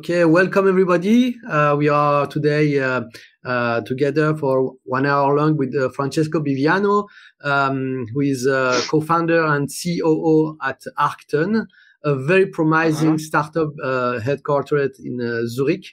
Okay, welcome everybody. Uh, we are today uh, uh, together for one hour long with uh, Francesco Biviano, um, who is uh, co-founder and COO at Arcton, a very promising uh-huh. startup uh, headquartered in Zurich.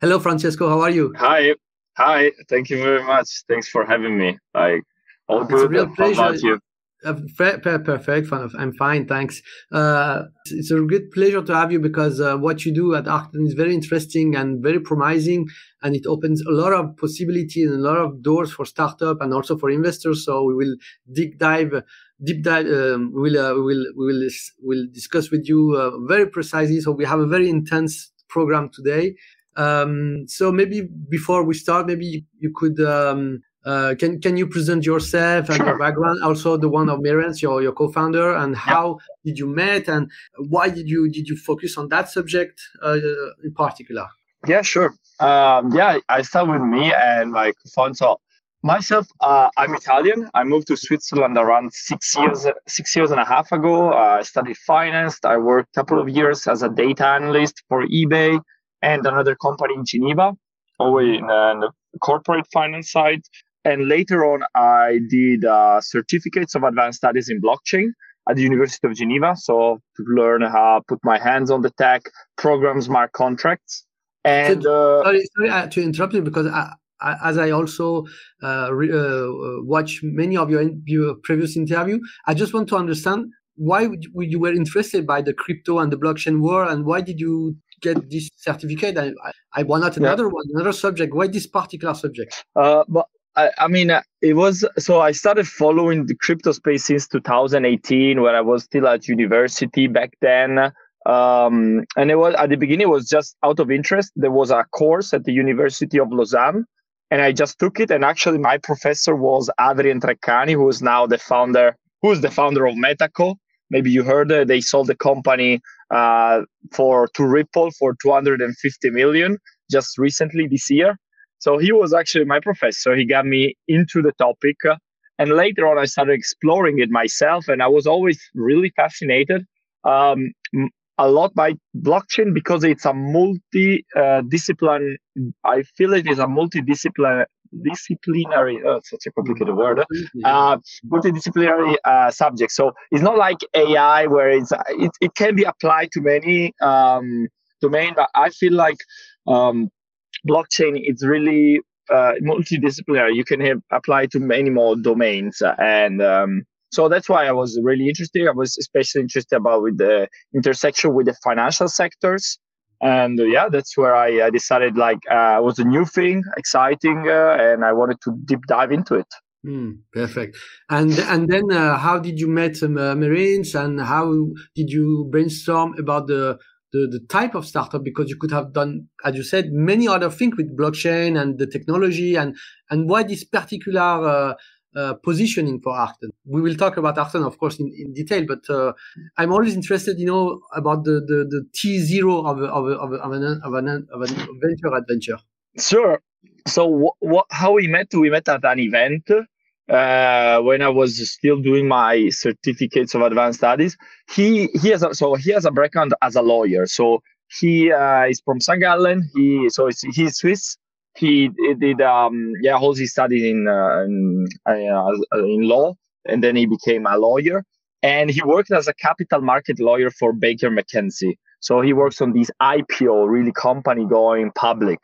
Hello, Francesco. How are you? Hi. Hi. Thank you very much. Thanks for having me. Like, all it's good. a real pleasure. Uh, perfect. I'm fine, thanks. Uh, it's a good pleasure to have you because uh, what you do at Arcton is very interesting and very promising, and it opens a lot of possibilities and a lot of doors for startup and also for investors. So we will deep dive, deep dive. Um, we'll uh, we'll we'll we'll discuss with you uh, very precisely. So we have a very intense program today. Um, so maybe before we start, maybe you could um, uh, can can you present yourself and sure. your background, also the one of Merens, your your co-founder, and how yeah. did you met and why did you did you focus on that subject uh, in particular? Yeah, sure. Um, yeah, I start with me and my co-founder. Myself, uh, I'm Italian. I moved to Switzerland around six years six years and a half ago. Uh, I studied finance. I worked a couple of years as a data analyst for eBay and another company in Geneva, always in the corporate finance side. And later on, I did uh, certificates of advanced studies in blockchain at the University of Geneva. So to learn how to put my hands on the tech, program smart contracts. And so, uh, sorry, sorry uh, to interrupt you because I, as I also uh, re, uh, watch many of your, your previous interview, I just want to understand why you were interested by the crypto and the blockchain world, and why did you get this certificate? I, I why not another yeah. one, another subject? Why this particular subject? Uh, but I, I mean, uh, it was so I started following the crypto space since 2018, where I was still at university back then. Um, and it was at the beginning, it was just out of interest. There was a course at the University of Lausanne, and I just took it. And actually, my professor was Adrien Treccani, who is now the founder, who is the founder of Metaco. Maybe you heard. They sold the company uh, for to Ripple for 250 million just recently this year. So he was actually my professor. He got me into the topic. And later on, I started exploring it myself. And I was always really fascinated um, a lot by blockchain because it's a multi uh, discipline. I feel it is a multidisciplinary disciplinary oh, such a complicated word uh, multidisciplinary uh, subject so it's not like ai where it's it, it can be applied to many um, domain but i feel like um, blockchain is really uh, multidisciplinary. You can have, apply to many more domains, and um, so that's why I was really interested. I was especially interested about with the intersection with the financial sectors, and uh, yeah, that's where I, I decided like uh, it was a new thing, exciting, uh, and I wanted to deep dive into it. Mm, perfect. And and then uh, how did you meet uh, Merens and how did you brainstorm about the the, the type of startup because you could have done, as you said, many other things with blockchain and the technology and and why this particular uh, uh, positioning for Arcton. We will talk about Arcton, of course, in, in detail, but uh, I'm always interested, you know, about the the, the T zero of of of, of, an, of, an, of an venture adventure. Sure. So what, what how we met? We met at an event uh, when I was still doing my certificates of advanced studies. He he has a, so he has a background as a lawyer. So he uh, is from St. Gallen. He so he's Swiss. He, did um yeah all his studies in uh, in, uh, in law and then he became a lawyer and he worked as a capital market lawyer for Baker McKenzie. So he works on this IPO, really company going public.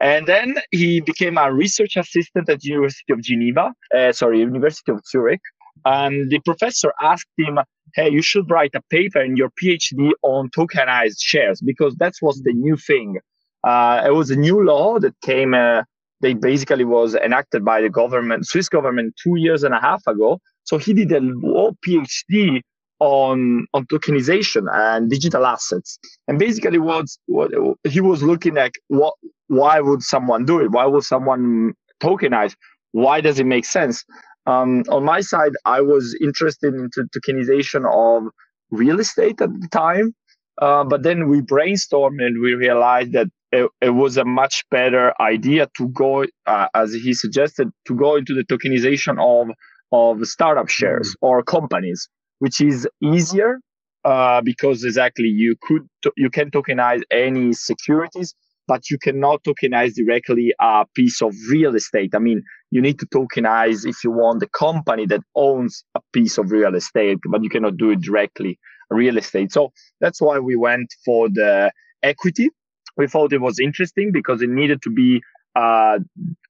And then he became a research assistant at University of Geneva, uh, sorry, University of Zurich. And the professor asked him, hey, you should write a paper in your PhD on tokenized shares because that was the new thing. Uh, it was a new law that came, uh, they basically was enacted by the government, Swiss government two years and a half ago. So he did a law PhD on on tokenization and digital assets. And basically, what what he was looking at what why would someone do it? Why would someone tokenize? Why does it make sense? Um, on my side, I was interested in tokenization of real estate at the time, uh, but then we brainstormed and we realized that it, it was a much better idea to go, uh, as he suggested, to go into the tokenization of of startup shares mm-hmm. or companies which is easier uh, because exactly you could you can tokenize any securities, but you cannot tokenize directly a piece of real estate. I mean, you need to tokenize if you want the company that owns a piece of real estate, but you cannot do it directly real estate. So that's why we went for the equity. We thought it was interesting because it needed to be uh,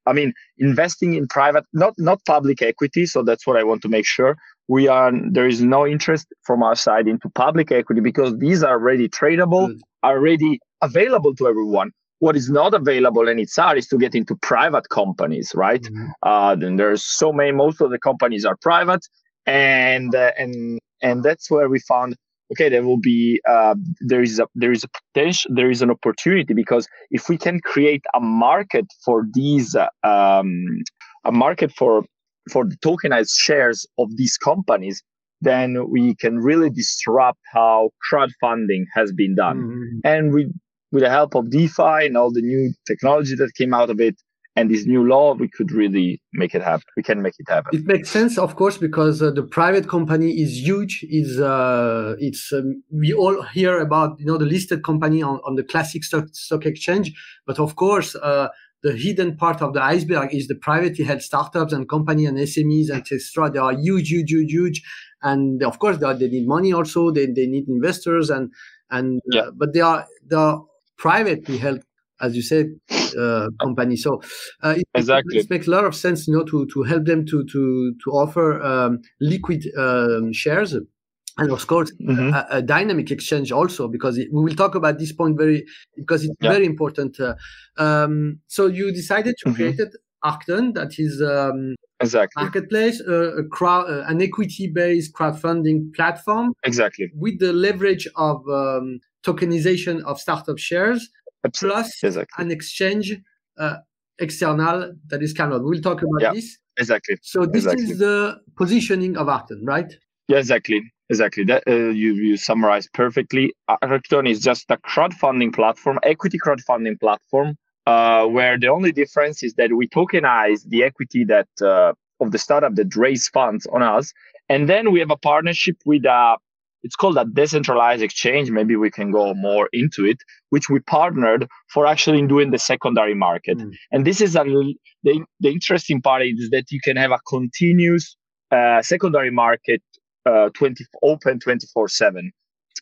I mean, investing in private, not not public equity. So that's what I want to make sure we are. There is no interest from our side into public equity because these are already tradable, Good. already available to everyone. What is not available and it's hard is to get into private companies, right? Mm-hmm. Uh, then there's so many. Most of the companies are private, and uh, and and that's where we found okay there will be uh, there is a there is a potential there is an opportunity because if we can create a market for these uh, um, a market for for the tokenized shares of these companies then we can really disrupt how crowdfunding has been done mm-hmm. and we with the help of defi and all the new technology that came out of it and this new law we could really make it happen we can make it happen it makes sense of course because uh, the private company is huge is uh, it's um, we all hear about you know the listed company on, on the classic stock, stock exchange but of course uh, the hidden part of the iceberg is the privately held startups and company and SMEs and etc. They are huge, huge, huge, huge, and of course they, are, they need money also. They, they need investors and and uh, but they are they are privately held as you said, uh, company. So uh, it, exactly. it, makes a lot of sense, you know, to to help them to to to offer um, liquid um, shares. And of course, mm-hmm. a, a, dynamic exchange also, because it, we will talk about this point very, because it's yeah. very important. Uh, um, so you decided to mm-hmm. create Arcton, that is um, exactly marketplace, uh, a crowd, uh, an equity-based crowdfunding platform. Exactly. With the leverage of um, tokenization of startup shares plus exactly. an exchange uh, external that is Camelot. We'll talk about yeah, this. Exactly. So this exactly. is the positioning of Arcton, right? Yeah, exactly. Exactly. That uh, you you summarized perfectly. Arcton is just a crowdfunding platform, equity crowdfunding platform, uh, where the only difference is that we tokenize the equity that uh, of the startup that raise funds on us, and then we have a partnership with a it's called a decentralized exchange. Maybe we can go more into it, which we partnered for actually doing the secondary market. Mm. And this is a, the, the interesting part is that you can have a continuous uh, secondary market uh, 20 open 24 7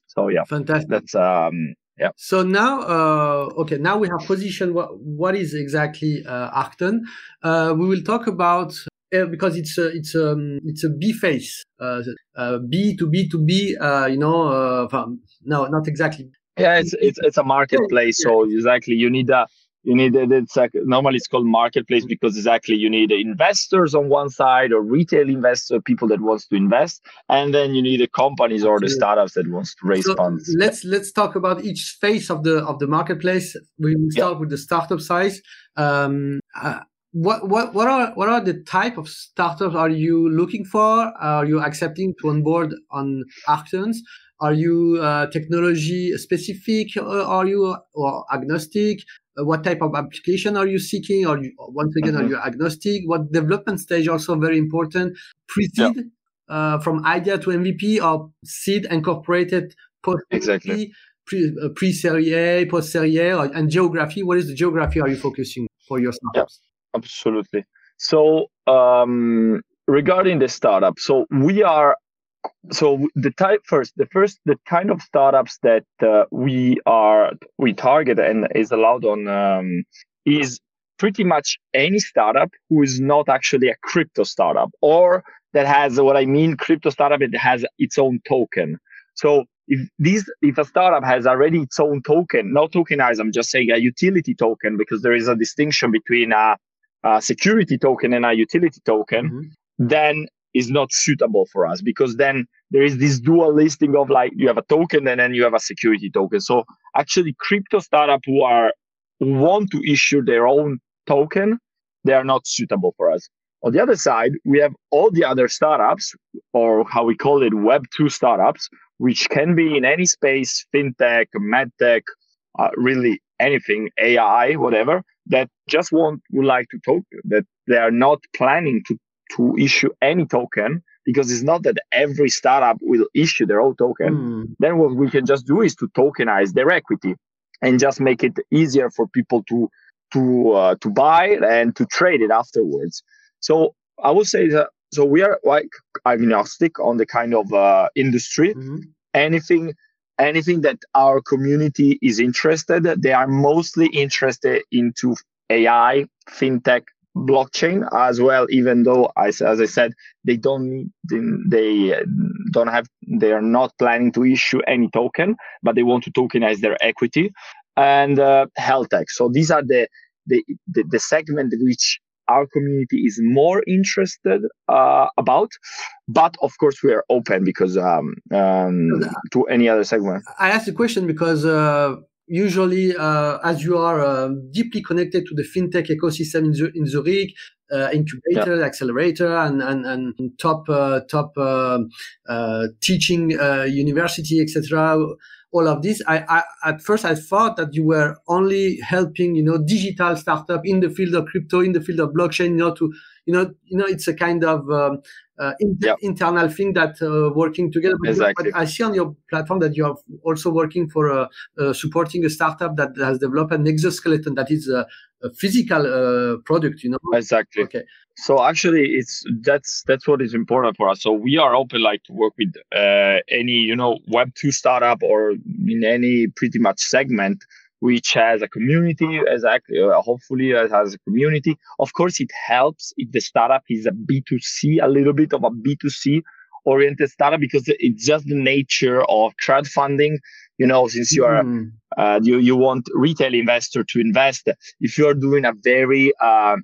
so yeah fantastic that's um yeah so now uh okay now we have position what what is exactly uh arcton uh we will talk about uh, because it's a it's a um, it's a B face, uh, uh, B to B to B. Uh, you know, uh, no, not exactly. Yeah, it's it's it's a marketplace. Yeah. So exactly, you need a you need it's like normally it's called marketplace because exactly you need investors on one side or retail investor people that wants to invest and then you need the companies or the startups that wants to raise so funds let's let's talk about each phase of the of the marketplace we start yeah. with the startup size um, uh, what what what are what are the type of startups are you looking for? Are you accepting to onboard on Arctons? Are you uh, technology specific? Uh, are you or agnostic? Uh, what type of application are you seeking? Are you once again mm-hmm. are you agnostic? What development stage also very important? Pre-seed. Uh, from idea to MVP or seed incorporated post exactly pre uh, pre series A, post series A, and geography. What is the geography are you focusing for your startups? Absolutely. So um, regarding the startup, so we are so the type first the first the kind of startups that uh, we are we target and is allowed on um, is pretty much any startup who is not actually a crypto startup or that has what I mean crypto startup it has its own token. So if these if a startup has already its own token, not tokenized, I'm just saying a utility token because there is a distinction between a a security token and a utility token, mm-hmm. then is not suitable for us because then there is this dual listing of like you have a token and then you have a security token. So actually crypto startup who are who want to issue their own token, they are not suitable for us. On the other side, we have all the other startups, or how we call it, Web two startups, which can be in any space, fintech, medtech, uh, really anything, AI, whatever, that just want would like to talk that they are not planning to to issue any token because it's not that every startup will issue their own token. Mm. Then what we can just do is to tokenize their equity and just make it easier for people to to uh, to buy and to trade it afterwards. So I would say that so we are like agnostic on the kind of uh, industry. Mm-hmm. Anything anything that our community is interested, they are mostly interested into AI, fintech, blockchain as well. Even though, as, as I said, they don't need, they don't have, they are not planning to issue any token, but they want to tokenize their equity and uh, health tech. So these are the the, the, the segment which our community is more interested uh, about. But of course, we are open because um, um, to any other segment. I asked the question because uh, usually, uh, as you are uh, deeply connected to the fintech ecosystem in, in Zurich, uh, incubator, yeah. accelerator, and and, and top uh, top teaching university, etc all of this. I, I, at first I thought that you were only helping, you know, digital startup in the field of crypto, in the field of blockchain, you know, to, you know, you know, it's a kind of um, uh, in- yep. internal thing that uh, working together. But, exactly. But I see on your platform that you are also working for uh, uh supporting a startup that has developed an exoskeleton that is a, a physical uh, product. You know. Exactly. Okay. So actually, it's that's that's what is important for us. So we are open like to work with uh, any you know Web two startup or in any pretty much segment which has a community exactly uh, hopefully it has a community of course it helps if the startup is a b2c a little bit of a b2c oriented startup because it's just the nature of crowdfunding you know since you are mm. uh, you you want retail investor to invest if you are doing a very uh,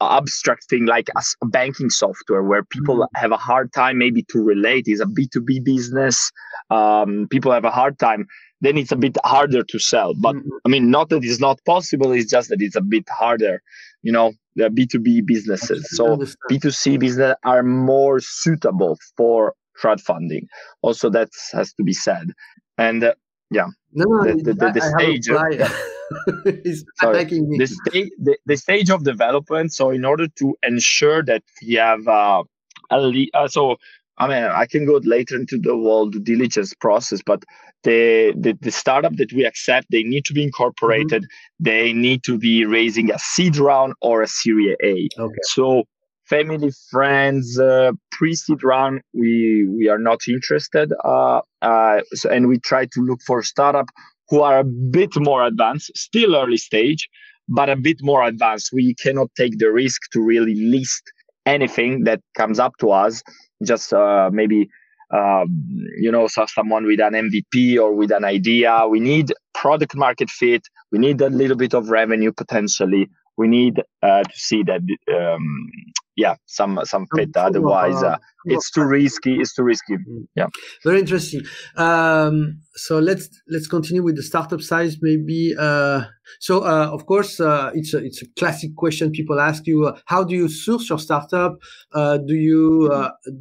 abstract thing like a banking software where people mm. have a hard time maybe to relate is a b2b business um, people have a hard time then it's a bit harder to sell. But mm-hmm. I mean, not that it's not possible, it's just that it's a bit harder, you know, the B2B businesses. So B2C business are more suitable for crowdfunding. Also, that has to be said. And uh, yeah, no, the, the, the, the stage. sorry, the, stage the, the stage of development. So, in order to ensure that we have uh, a le- uh, so I mean, I can go later into the whole due diligence process, but the, the, the startup that we accept, they need to be incorporated. Mm-hmm. They need to be raising a seed round or a Series A. Okay. So family, friends, uh, pre-seed round, we we are not interested. Uh, uh, so, and we try to look for startup who are a bit more advanced, still early stage, but a bit more advanced. We cannot take the risk to really list anything that comes up to us just uh, maybe um, you know so someone with an mvp or with an idea we need product market fit we need a little bit of revenue potentially we need uh, to see that um, yeah some some fit. otherwise uh, it's too risky it's too risky. mm. yeah. Very interesting. Um, so let's let's continue with the startup size maybe uh, so uh, of course uh, it's a, it's a classic question people ask you uh, how do you source your startup uh, do you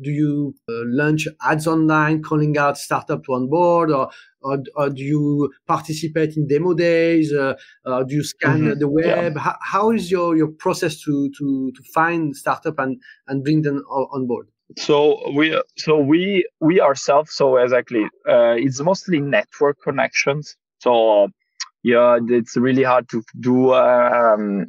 do you launch ads online calling out startup to onboard or or, or do you participate in demo days? Uh, uh, do you scan mm-hmm. the web? Yeah. How, how is your, your process to, to, to find startup and, and bring them on board? So we so we we ourselves so exactly uh, it's mostly network connections. So yeah, it's really hard to do um,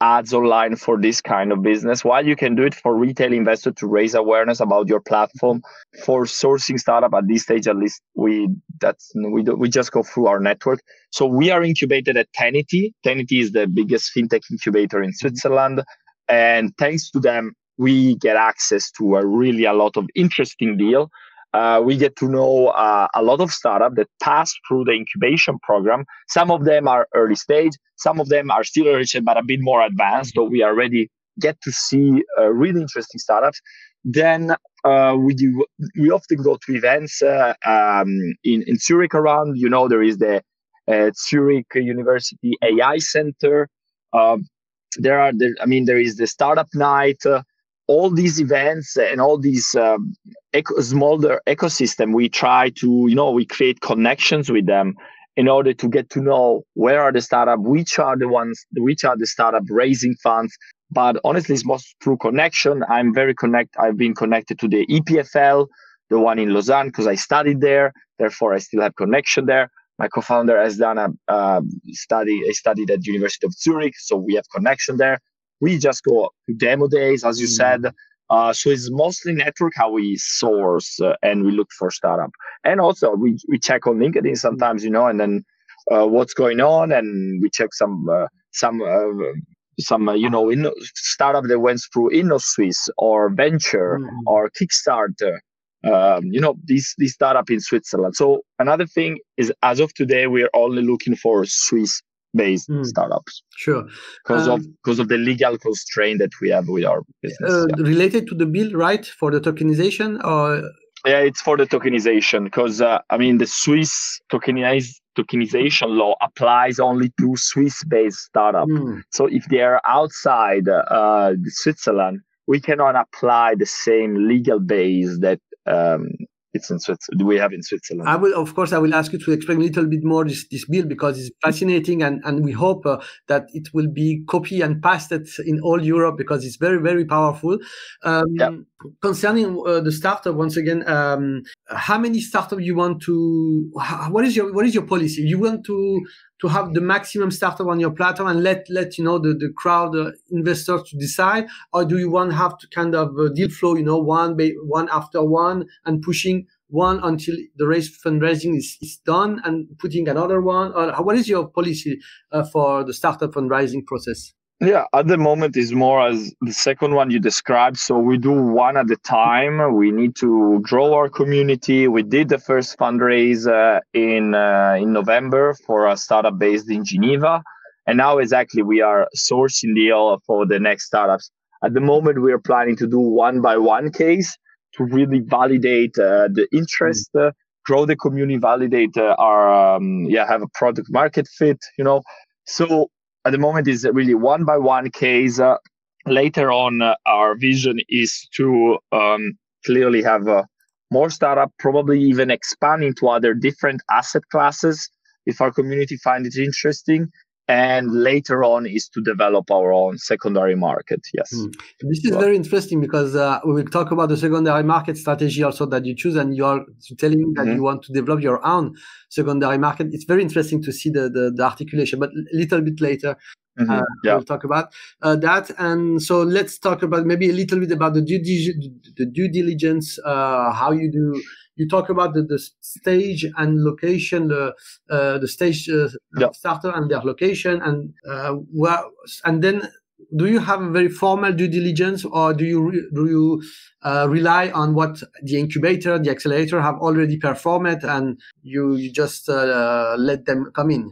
ads online for this kind of business. While you can do it for retail investor to raise awareness about your platform for sourcing startup at this stage at least we that's we do, we just go through our network. So we are incubated at tenity. Tenity is the biggest fintech incubator in switzerland. And thanks to them we get access to a really a lot of interesting deal uh, we get to know uh, a lot of startups that pass through the incubation program. Some of them are early stage, some of them are still early stage, but a bit more advanced. So we already get to see uh, really interesting startups. Then uh, we do, we often go to events uh, um, in in Zurich around. You know, there is the uh, Zurich University AI Center. Um, there are, I mean, there is the startup night all these events and all these um, eco- smaller ecosystem, we try to, you know, we create connections with them in order to get to know where are the startup, which are the ones, which are the startup raising funds. but honestly, it's most through connection. I'm very connect. I've been connected to the EPFL, the one in Lausanne, because I studied there. Therefore, I still have connection there. My co-founder has done a uh, study. I studied at University of Zurich, so we have connection there. We just go demo days, as you mm-hmm. said. Uh, so it's mostly network how we source uh, and we look for startup. And also we, we check on LinkedIn sometimes, you know, and then uh, what's going on and we check some uh, some uh, some uh, you know in startup that went through Innosuisse or Venture mm. or Kickstarter. Um, you know these these startup in Switzerland. So another thing is as of today we're only looking for Swiss based mm. startups. Sure. Because um, of because of the legal constraint that we have with our business. Uh, yeah. Related to the bill, right? For the tokenization or yeah, it's for the tokenization because uh, I mean the Swiss tokenize, tokenization law applies only to Swiss-based startups. Mm. So if they are outside uh, Switzerland, we cannot apply the same legal base that um, it's in Switzerland. We have in Switzerland. I will, of course, I will ask you to explain a little bit more this, this bill because it's fascinating, and and we hope uh, that it will be copied and pasted in all Europe because it's very very powerful. Um, yeah. Concerning uh, the startup, once again, um, how many startup you want to? What is your what is your policy? You want to to have the maximum startup on your platform and let let you know the the crowd uh, investors to decide, or do you want to have to kind of uh, deal flow, you know, one by one after one and pushing one until the race fundraising is, is done and putting another one? Or what is your policy uh, for the startup fundraising process? Yeah, at the moment is more as the second one you described. So we do one at a time. We need to grow our community. We did the first fundraise uh, in uh, in November for a startup based in Geneva, and now exactly we are sourcing deal for the next startups. At the moment, we are planning to do one by one case to really validate uh, the interest, mm-hmm. grow the community, validate uh, our um, yeah have a product market fit. You know, so at the moment is really one by one case. Uh, later on, uh, our vision is to um, clearly have uh, more startup, probably even expand into other different asset classes if our community finds it interesting and later on is to develop our own secondary market yes mm. this is very interesting because uh, we will talk about the secondary market strategy also that you choose and you are telling me that mm-hmm. you want to develop your own secondary market it's very interesting to see the, the, the articulation but a little bit later Mm-hmm. Uh, yeah. We'll talk about uh, that, and so let's talk about maybe a little bit about the due, the due diligence, uh, how you do you talk about the, the stage and location, the uh, the stage uh, yeah. starter and their location, and uh, well, and then do you have a very formal due diligence, or do you re- do you uh, rely on what the incubator, the accelerator have already performed, and you you just uh, let them come in?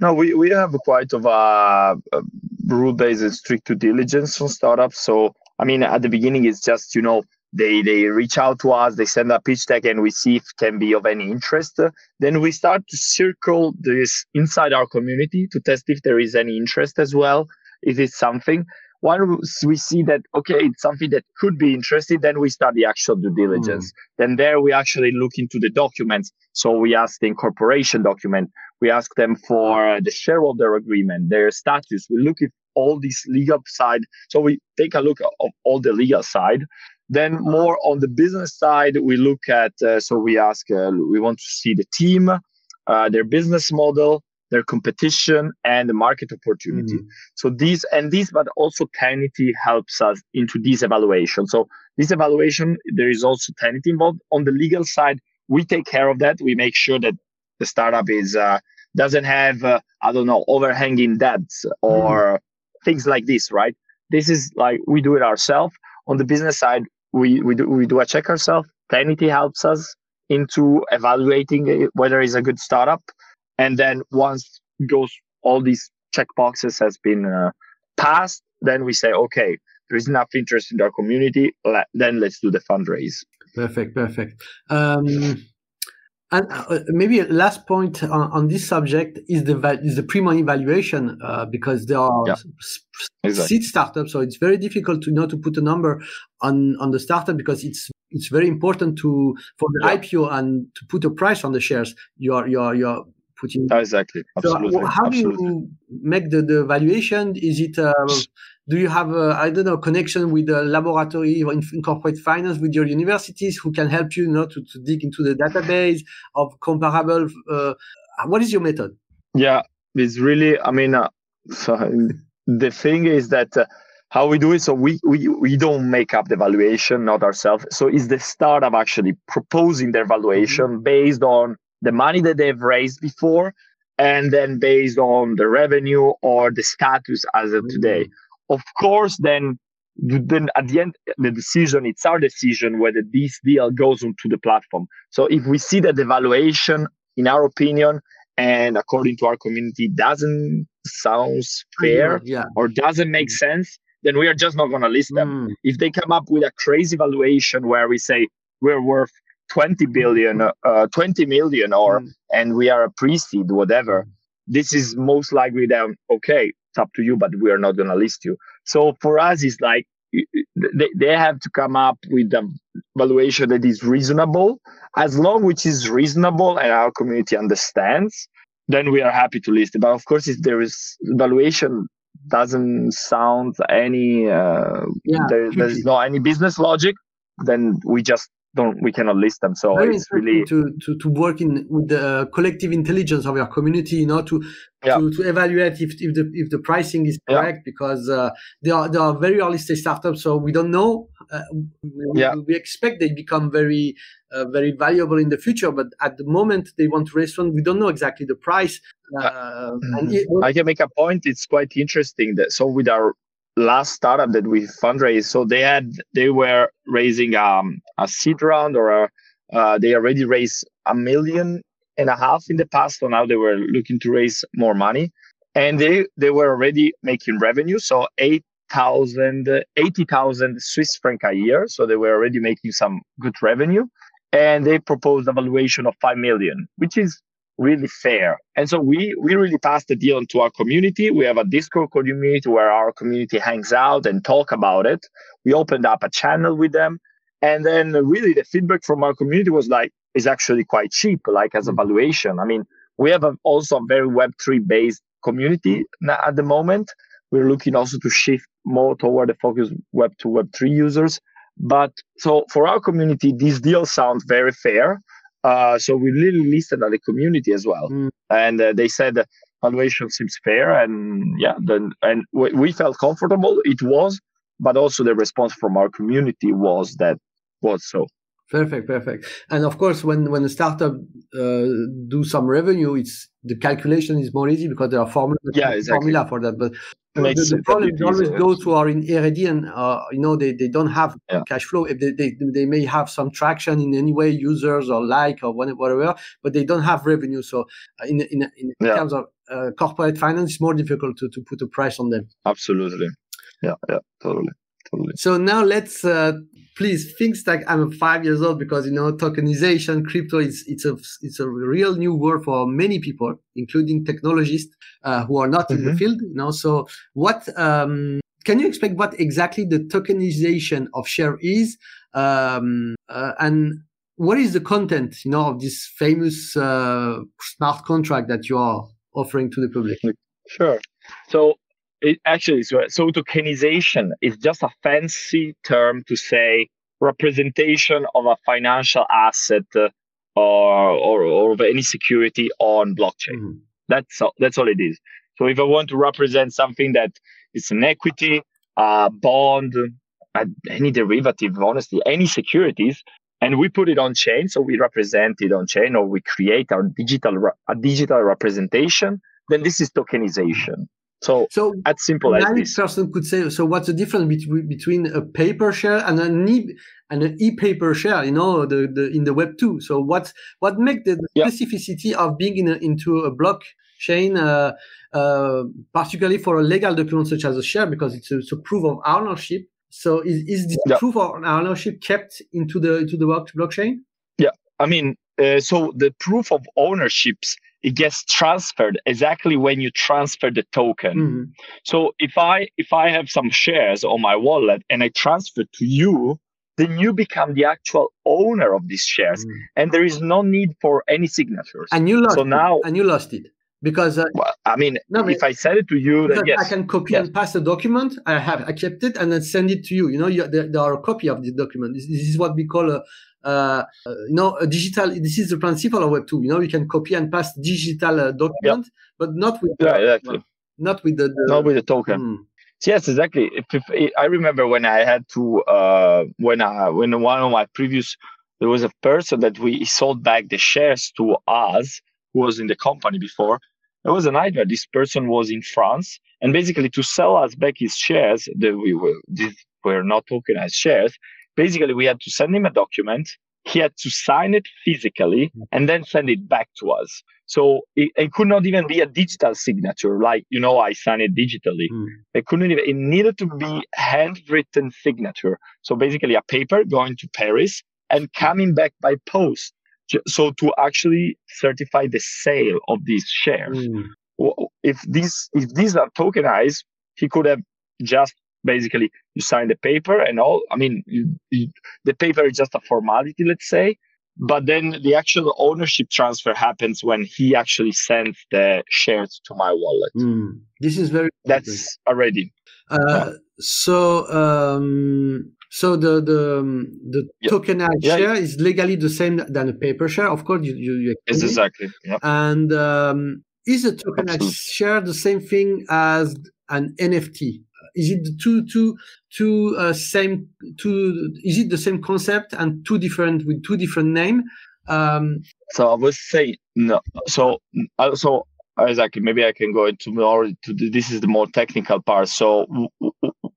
No, we, we have quite of a, a rule based strict due diligence on startups. So I mean, at the beginning, it's just you know they they reach out to us they send a pitch deck and we see if it can be of any interest. Then we start to circle this inside our community to test if there is any interest as well if it's something. Once we see that okay it's something that could be interesting then we start the actual due diligence. Mm. then there we actually look into the documents. So we ask the incorporation document. We ask them for the shareholder agreement their status. We look at all this legal side so we take a look of all the legal side then more on the business side, we look at, uh, so we ask, uh, we want to see the team, uh, their business model, their competition and the market opportunity. Mm-hmm. So these and these, but also Tenity helps us into this evaluation. So this evaluation, there is also Tenity involved. On the legal side, we take care of that. We make sure that the startup is uh, doesn't have uh, I don't know overhanging debts or mm-hmm. things like this, right? This is like we do it ourselves. On the business side, we, we, do, we do a check ourselves. Tenity helps us into evaluating whether it's a good startup. And then once goes all these check boxes has been uh, passed, then we say, okay, there is enough interest in our community. Let, then let's do the fundraise. Perfect, perfect. Um, and uh, maybe a last point on, on, this subject is the is the pre-money valuation uh, because there are yeah, exactly. seed startups, so it's very difficult to know to put a number on on the startup because it's it's very important to for the yeah. IPO and to put a price on the shares. You are you are you are putting exactly. Absolutely. so how absolutely. do you make the, the valuation? Is it uh, do you have a, I don't know connection with a laboratory or in, in, corporate finance with your universities who can help you, you know, to, to dig into the database of comparable uh, what is your method? Yeah it's really i mean uh, so the thing is that uh, how we do it so we, we we don't make up the valuation not ourselves. So it's the startup actually proposing their valuation mm-hmm. based on the money that they've raised before and then based on the revenue or the status as of mm-hmm. today of course then then at the end the decision it's our decision whether this deal goes onto the platform so if we see that the valuation in our opinion and according to our community doesn't sounds fair yeah. or doesn't make mm. sense then we are just not going to list them mm. if they come up with a crazy valuation where we say we're worth 20 billion uh, 20 million or mm. and we are a pre-seed whatever this is most likely them okay it's up to you but we are not going to list you. So for us it's like they, they have to come up with a valuation that is reasonable. As long which is reasonable and our community understands then we are happy to list it. But of course if there is valuation doesn't sound any uh, yeah, there, there's no any business logic then we just don't we cannot list them so Very it's really to, to to work in with the collective intelligence of your community you know to yeah. to, to evaluate if, if the if the pricing is correct yeah. because uh, they are they are very early stage startups so we don't know uh, we, yeah. we expect they become very uh, very valuable in the future but at the moment they want to raise funds we don't know exactly the price uh, mm-hmm. it, I can make a point it's quite interesting that so with our last startup that we fundraised so they had they were raising um, a seed round or a, uh, they already raised a million and a half in the past so now they were looking to raise more money. And they they were already making revenue so 8000 80000 swiss franc a year so they were already making some good revenue. And they proposed a valuation of 5 million which is really fair. And so we we really passed the deal to our community. We have a Discord community where our community hangs out and talk about it. We opened up a channel with them. And then really the feedback from our community was like, is actually quite cheap, like as a mm. valuation. I mean, we have a, also a very Web3 based community at the moment. We're looking also to shift more toward the focus Web to Web3 users. But so for our community, these deals sound very fair. Uh, so we really listened at the community as well, mm. and uh, they said the valuation seems fair, and yeah, then and we, we felt comfortable. It was, but also the response from our community was that was so. Perfect, perfect. And of course, when when a startup uh, do some revenue, it's the calculation is more easy because there are formula, yeah, exactly. formula for that. But the, the problem always go to are in R&D and uh, you know they, they don't have yeah. cash flow. If they, they they may have some traction in any way, users or like or whatever, but they don't have revenue. So uh, in in, in yeah. terms of uh, corporate finance, it's more difficult to, to put a price on them. Absolutely. Yeah. Yeah. Totally. So now let's uh, please think like I'm five years old because you know tokenization, crypto is it's a it's a real new world for many people, including technologists uh, who are not mm-hmm. in the mm-hmm. field. You know, so what um, can you explain what exactly the tokenization of share is, um, uh, and what is the content, you know, of this famous uh, smart contract that you are offering to the public? Sure. So it actually so, so tokenization is just a fancy term to say representation of a financial asset uh, or, or, or of any security on blockchain. Mm-hmm. That's all, that's all it is. So if I want to represent something that is an equity, a bond, any derivative, honestly, any securities, and we put it on chain, so we represent it on chain, or we create our digital a digital representation, then this is tokenization. So, so as simple as this. person could say, so what's the difference between, between a paper share and an e and an e-paper share? You know, the, the in the Web two. So what what makes the, yeah. specificity of being in a, into a blockchain, uh, uh, particularly for a legal document such as a share, because it's a, it's a proof of ownership. So is is this yeah. proof of ownership kept into the into the blockchain? Yeah, I mean, uh, so the proof of ownerships it gets transferred exactly when you transfer the token. Mm-hmm. So if I if I have some shares on my wallet and I transfer to you, then you become the actual owner of these shares, mm. and there is no need for any signatures. And you lost. So it. now, and you lost it because uh, well, I mean, no, if I send it to you, then yes, I can copy yes. and paste the document. I have I kept it and then send it to you. You know, you, there, there, are a copy of the document. This, this is what we call a, uh, you know, a digital. This is the principle of Web two. You know, you can copy and paste digital uh, document, but not with yeah, exactly. not with the, the, not with the token. Hmm. Yes, exactly. If, if, I remember when I had to uh, when I when one of my previous there was a person that we sold back the shares to us who was in the company before it was a nightmare. This person was in France, and basically to sell us back his shares, that we were these were not tokenized shares. Basically, we had to send him a document. He had to sign it physically and then send it back to us. So it, it could not even be a digital signature, like you know, I sign it digitally. Mm. It couldn't even. It needed to be handwritten signature. So basically, a paper going to Paris and coming back by post so to actually certify the sale of these shares mm. if these if these are tokenized he could have just basically you sign the paper and all i mean you, you, the paper is just a formality let's say but then the actual ownership transfer happens when he actually sends the shares to my wallet mm. this is very that's already uh, yeah. so um so the the um, the yep. tokenized yeah, share is legally the same than a paper share. Of course, you you, you it's exactly. Yep. And um, is a tokenized Absolutely. share the same thing as an NFT? Is it the two two two uh, same two? Is it the same concept and two different with two different name? Um, so I would say no. So uh, so exactly. Maybe I can go into more. To the, this is the more technical part. So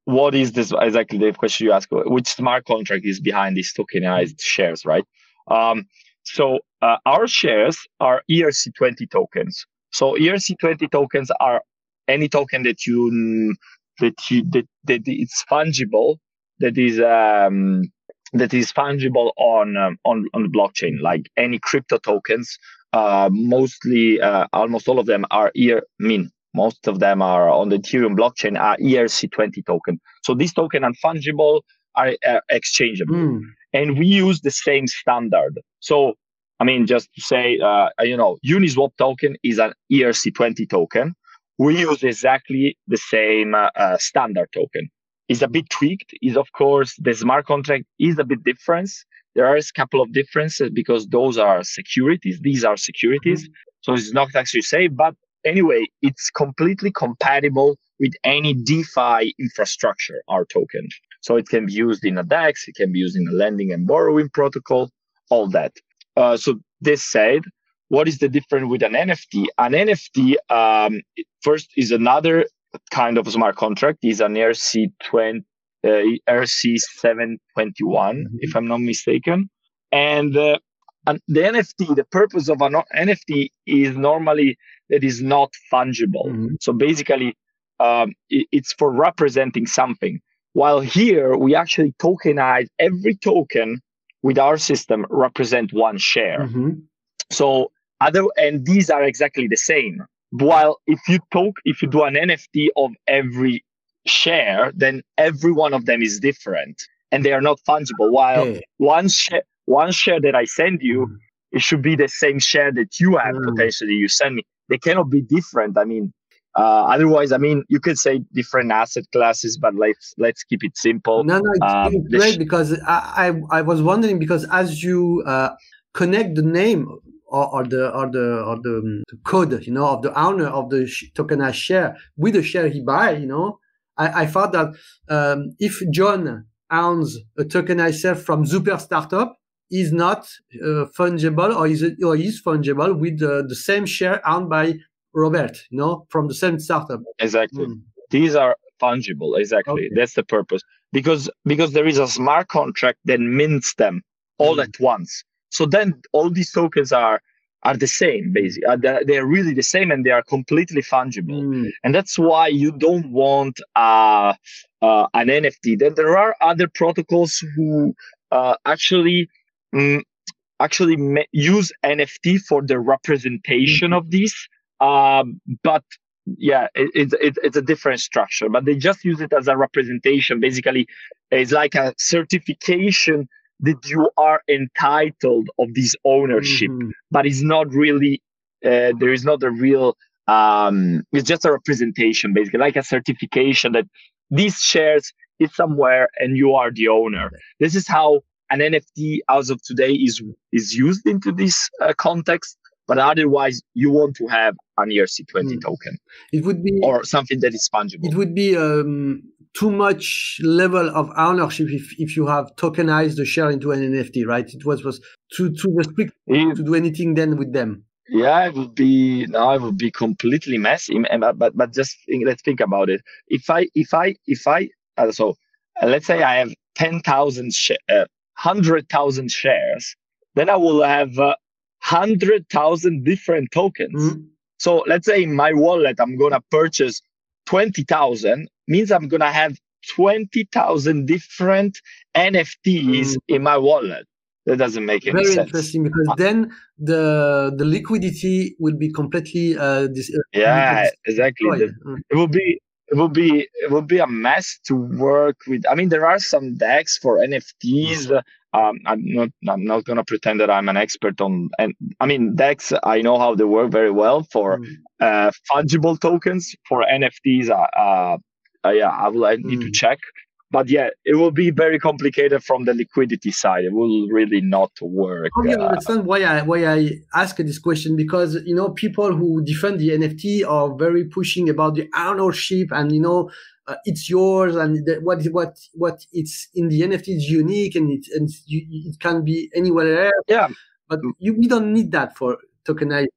what is this exactly the question you ask? Which smart contract is behind these tokenized shares right? Um, so uh, our shares are erc20 tokens. So erc20 tokens are any token that you that you that, that it's fungible that is um, that is fungible on um, on on the blockchain. Like any crypto tokens uh, mostly uh, almost all of them are ear mean most of them are on the Ethereum blockchain are ERC20 token. So these token are fungible, are uh, exchangeable, mm. and we use the same standard. So I mean, just to say, uh, you know, Uniswap token is an ERC20 token. We use exactly the same uh, uh, standard token. It's a bit tweaked. Is of course the smart contract is a bit different. There are a couple of differences because those are securities. These are securities. Mm-hmm. So it's not actually safe, but anyway, it's completely compatible with any DeFi infrastructure, our token. So it can be used in a DEX, it can be used in a lending and borrowing protocol, all that. Uh, so this said, what is the difference with an NFT? An NFT um, first is another kind of smart contract. is an ERC20, uh, ERC721, mm-hmm. if I'm not mistaken. And uh, and the NFT, the purpose of an NFT is normally that is not fungible. Mm-hmm. So basically, um, it, it's for representing something. While here, we actually tokenize every token with our system represent one share. Mm-hmm. So other and these are exactly the same. While if you talk, if you do an NFT of every share, then every one of them is different and they are not fungible. While hey. one share one share that I send you, mm. it should be the same share that you have mm. potentially you send me. They cannot be different. I mean, uh, otherwise, I mean, you could say different asset classes, but let's let's keep it simple. No, no, it's um, great sh- because I, I, I was wondering because as you uh, connect the name or, or, the or the or the, um, the, code, you know, of the owner of the sh- tokenized share with the share he buy, you know, I, I thought that um, if John owns a tokenized share from Super Startup, is not uh, fungible or is, or is fungible with uh, the same share owned by Robert, you know, from the same startup. Exactly. Mm. These are fungible. Exactly. Okay. That's the purpose. Because because there is a smart contract that mints them all mm. at once. So then all these tokens are are the same basically. They're, they're really the same and they are completely fungible. Mm. And that's why you don't want uh, uh, an NFT. Then there are other protocols who uh, actually mm, actually use NFT for the representation of these. Um, but yeah, it, it's it, it's a different structure, but they just use it as a representation. Basically, it's like a certification that you are entitled of this ownership, mm-hmm. but it's not really. Uh, there is not a real. Um, it's just a representation, basically, like a certification that these shares is somewhere and you are the owner. This is how an NFT as of today is is used into this uh, context. But otherwise, you want to have an ERC20 mm. token. It would be or something that is fungible. It would be um, too much level of ownership if, if you have tokenized the share into an NFT, right? It was was too too restricted to do anything then with them. Yeah, it would be no, it would be completely messy. But but, but just think, let's think about it. If I if I if I uh, so uh, let's say I have ten thousand sh- uh, hundred thousand shares, then I will have uh, hundred thousand different tokens. Mm-hmm. So let's say in my wallet I'm gonna purchase twenty thousand means I'm gonna have twenty thousand different NFTs mm-hmm. in my wallet that doesn't make any Very sense. Very interesting because then the the liquidity will be completely uh, dis- uh, yeah exactly the, mm. it will be it will be it will be a mess to work with. I mean, there are some DEX for NFTs. Um, I'm not I'm not gonna pretend that I'm an expert on. And I mean, DEX. I know how they work very well for mm. uh, fungible tokens. For NFTs, uh, uh, yeah, I will I need mm. to check but yeah, it will be very complicated from the liquidity side. It will really not work. Oh, you uh, understand why I why I ask this question because you know people who defend the NFT are very pushing about the ownership and you know uh, it's yours and the, what what what it's in the NFT is unique and it and you, it can be anywhere else. Yeah, but you we don't need that for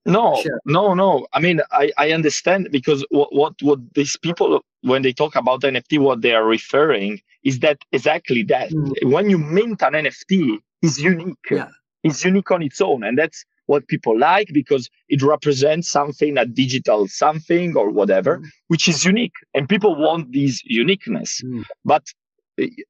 no share. no no i mean i i understand because what what what these people when they talk about nft what they are referring is that exactly that mm. when you mint an nft is unique yeah. it's unique on its own and that's what people like because it represents something a digital something or whatever mm. which is unique and people want this uniqueness mm. but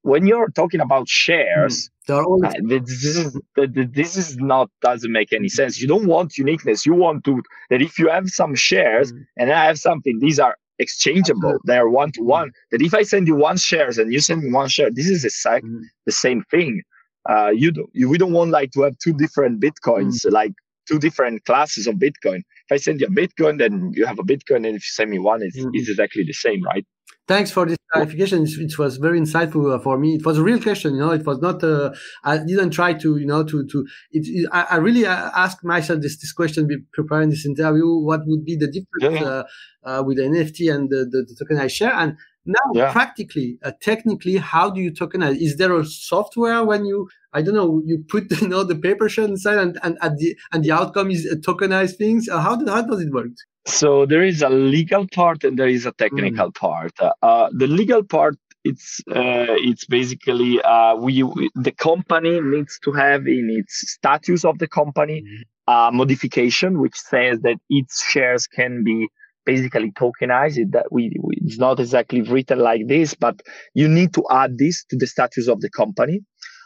when you're talking about shares, mm. this, is, this is not doesn't make any sense. You don't want uniqueness. You want to that if you have some shares mm. and I have something, these are exchangeable. They are one to one. That if I send you one shares and you send me one share, this is exact mm. the same thing. Uh, you don't. You, we don't want like to have two different bitcoins, mm. like two different classes of Bitcoin. If I send you a Bitcoin, then you have a Bitcoin, and if you send me one, it's, it's exactly the same, right? Thanks for this clarification. It was very insightful uh, for me. It was a real question, you know. It was not. Uh, I didn't try to, you know, to to. It, it, I, I, really uh, asked myself this this question be preparing this interview. What would be the difference yeah. uh, uh, with the NFT and the, the, the tokenized share? And now, yeah. practically, uh, technically, how do you tokenize? Is there a software when you, I don't know, you put you know the paper shell inside and and at the and the outcome is tokenized things? how do, how does it work? So there is a legal part and there is a technical mm. part. Uh, the legal part it's uh, it's basically uh, we, we, the company needs to have in its status of the company mm. a modification which says that its shares can be basically tokenized. It, that we, we, it's not exactly written like this, but you need to add this to the status of the company.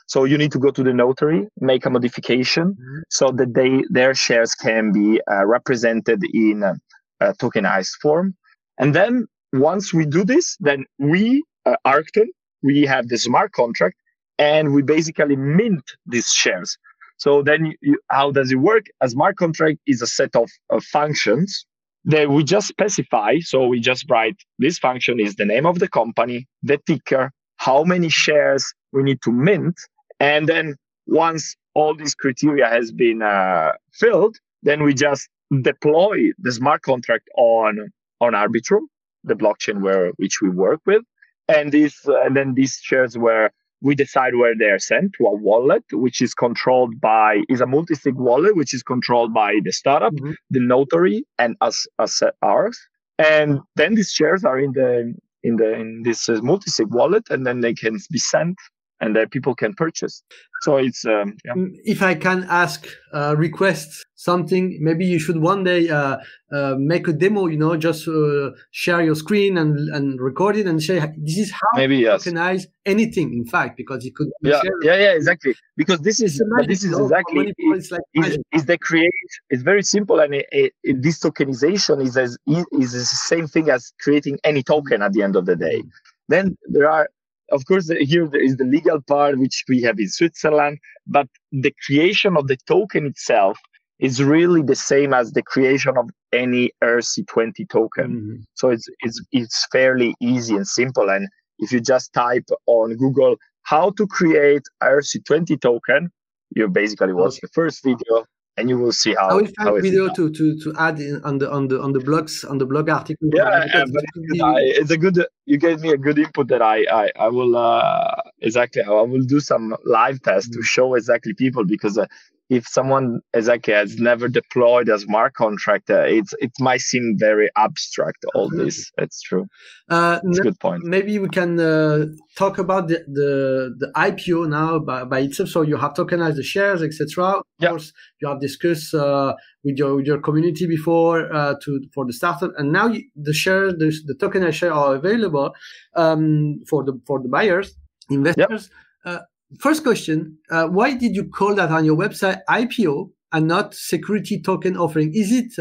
So you need to go to the notary, make a modification mm-hmm. so that they their shares can be uh, represented in a, a, tokenized form. And then once we do this, then we, uh, Arcton, we have the smart contract and we basically mint these shares. So then you, how does it work? A smart contract is a set of, of functions that we just specify. So we just write this function is the name of the company, the ticker, how many shares we need to mint, and then once all these criteria has been uh, filled, then we just deploy the smart contract on on Arbitrum, the blockchain where which we work with, and this uh, and then these shares where we decide where they are sent to a wallet, which is controlled by is a multi-sig wallet, which is controlled by the startup, mm-hmm. the notary, and us us ours. And then these shares are in the in the in this uh, multi-sig wallet, and then they can be sent and that people can purchase. So it's um, yeah. Mm, if I can ask uh, request something, maybe you should one day uh, uh, make a demo. You know, just uh, share your screen and and record it and say this is how maybe yes. recognize anything. In fact, because it could yeah yeah yeah exactly because this is this is exactly is, like is, is, the create. It's very simple and it, it, it, this tokenization is as is the same thing as creating any token at the end of the day. Mm. Then there are of course, here there is the legal part, which we have in Switzerland, but the creation of the token itself is really the same as the creation of any ERC20 token. Mm-hmm. So it's, it's, it's fairly easy and simple. And if you just type on Google how to create ERC20 token, you basically watch okay. the first video and you will see how. I will find video to, to to add in on the on the on the blogs on the blog article. Yeah, yeah but be... I, it's a good. You gave me a good input that I I, I will uh, exactly. I will do some live tests mm-hmm. to show exactly people because uh, if someone exactly has never deployed a smart contract, uh, it's it might seem very abstract. All this, it's true. Uh, it's a good point. Maybe we can uh, talk about the, the the IPO now by, by itself. So you have tokenized the shares, etc. Of yeah. course, you have discussed uh, with your with your community before uh, to for the startup, and now you, the shares, the, the tokenized share are available um, for the for the buyers, investors. Yep. First question uh, why did you call that on your website ipo and not security token offering is it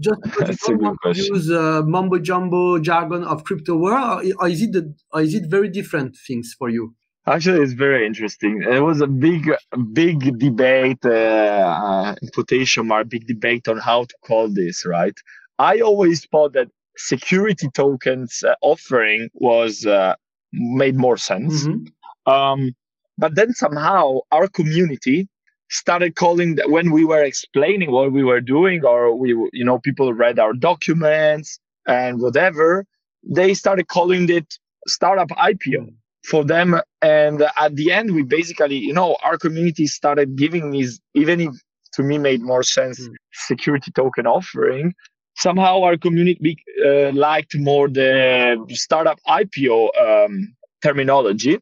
just because you don't want to use uh, mumbo jumbo jargon of crypto world or, is it the, or is it very different things for you Actually, it's very interesting. It was a big, big debate, uh, uh, quotation mark, big debate on how to call this, right? I always thought that security tokens uh, offering was uh, made more sense. Mm-hmm. Um, but then somehow our community started calling that when we were explaining what we were doing, or we, you know, people read our documents and whatever, they started calling it startup IPO for them. And at the end, we basically, you know, our community started giving me, even if to me made more sense, mm. security token offering. Somehow our community uh, liked more the startup IPO um, terminology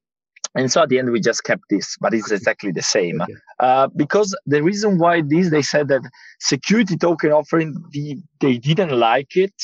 and so at the end we just kept this but it's exactly the same okay. uh, because the reason why this they said that security token offering the, they didn't like it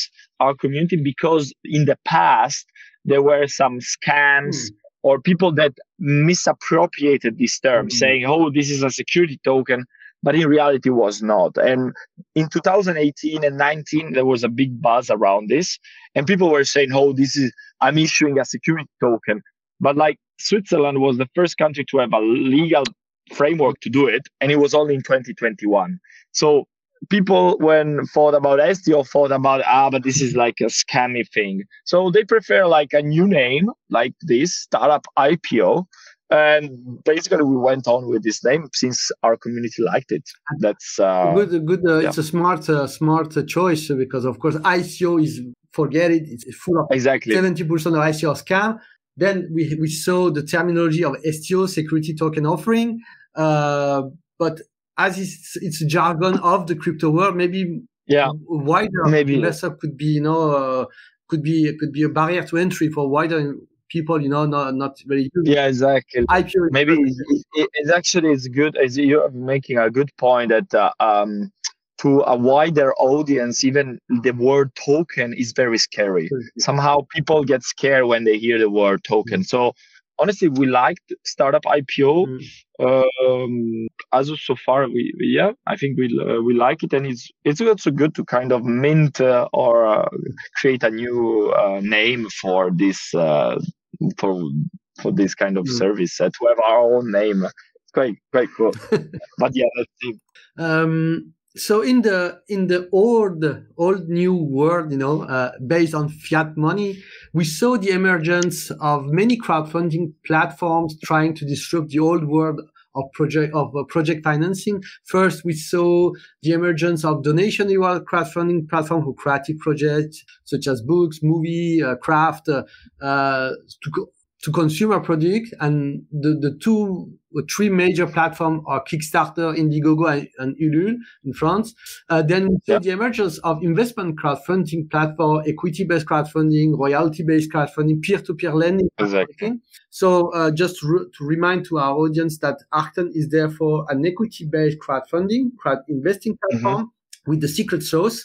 our community because in the past there were some scams mm. or people that misappropriated this term mm. saying oh this is a security token but in reality was not and in 2018 and 19 there was a big buzz around this and people were saying oh this is i'm issuing a security token but like Switzerland was the first country to have a legal framework to do it, and it was only in 2021. So people, when thought about STO, thought about ah, but this is like a scammy thing. So they prefer like a new name, like this startup IPO. And basically, we went on with this name since our community liked it. That's uh, good. Good. Uh, yeah. It's a smart, uh, smart choice because, of course, ICO is forget it. It's full of exactly seventy percent of ICO scam. Then we, we saw the terminology of STO, security token offering. Uh, but as it's, it's jargon of the crypto world, maybe yeah, wider maybe investor could be, you know, uh, could be could be a barrier to entry for wider people, you know, not not very. Yeah, exactly. IPO maybe it's, it's, actually it's good. As you're making a good point that uh, um, to a wider audience, even the word token is very scary. Somehow people get scared when they hear the word token. Mm. So honestly, we liked startup IPO. Mm. Um, as of so far, we, we yeah, I think we uh, we like it, and it's it's also good to kind of mint uh, or uh, create a new uh, name for this uh, for for this kind of mm. service uh, to have our own name. It's quite quite cool. but yeah, let's see. Um, so in the in the old old new world you know uh, based on fiat money we saw the emergence of many crowdfunding platforms trying to disrupt the old world of project of uh, project financing. First we saw the emergence of donation reward crowdfunding platform for creative projects such as books movie uh, craft uh, uh, to to consumer product, and the, the two or three major platforms are Kickstarter, Indiegogo, and, and Ulule in France. Uh, then we yeah. the emergence of investment crowdfunding platform, equity-based crowdfunding, royalty-based crowdfunding, peer-to-peer lending. Exactly. So uh, just re- to remind to our audience that Arcton is therefore an equity-based crowdfunding, crowd investing platform. Mm-hmm with the secret sauce,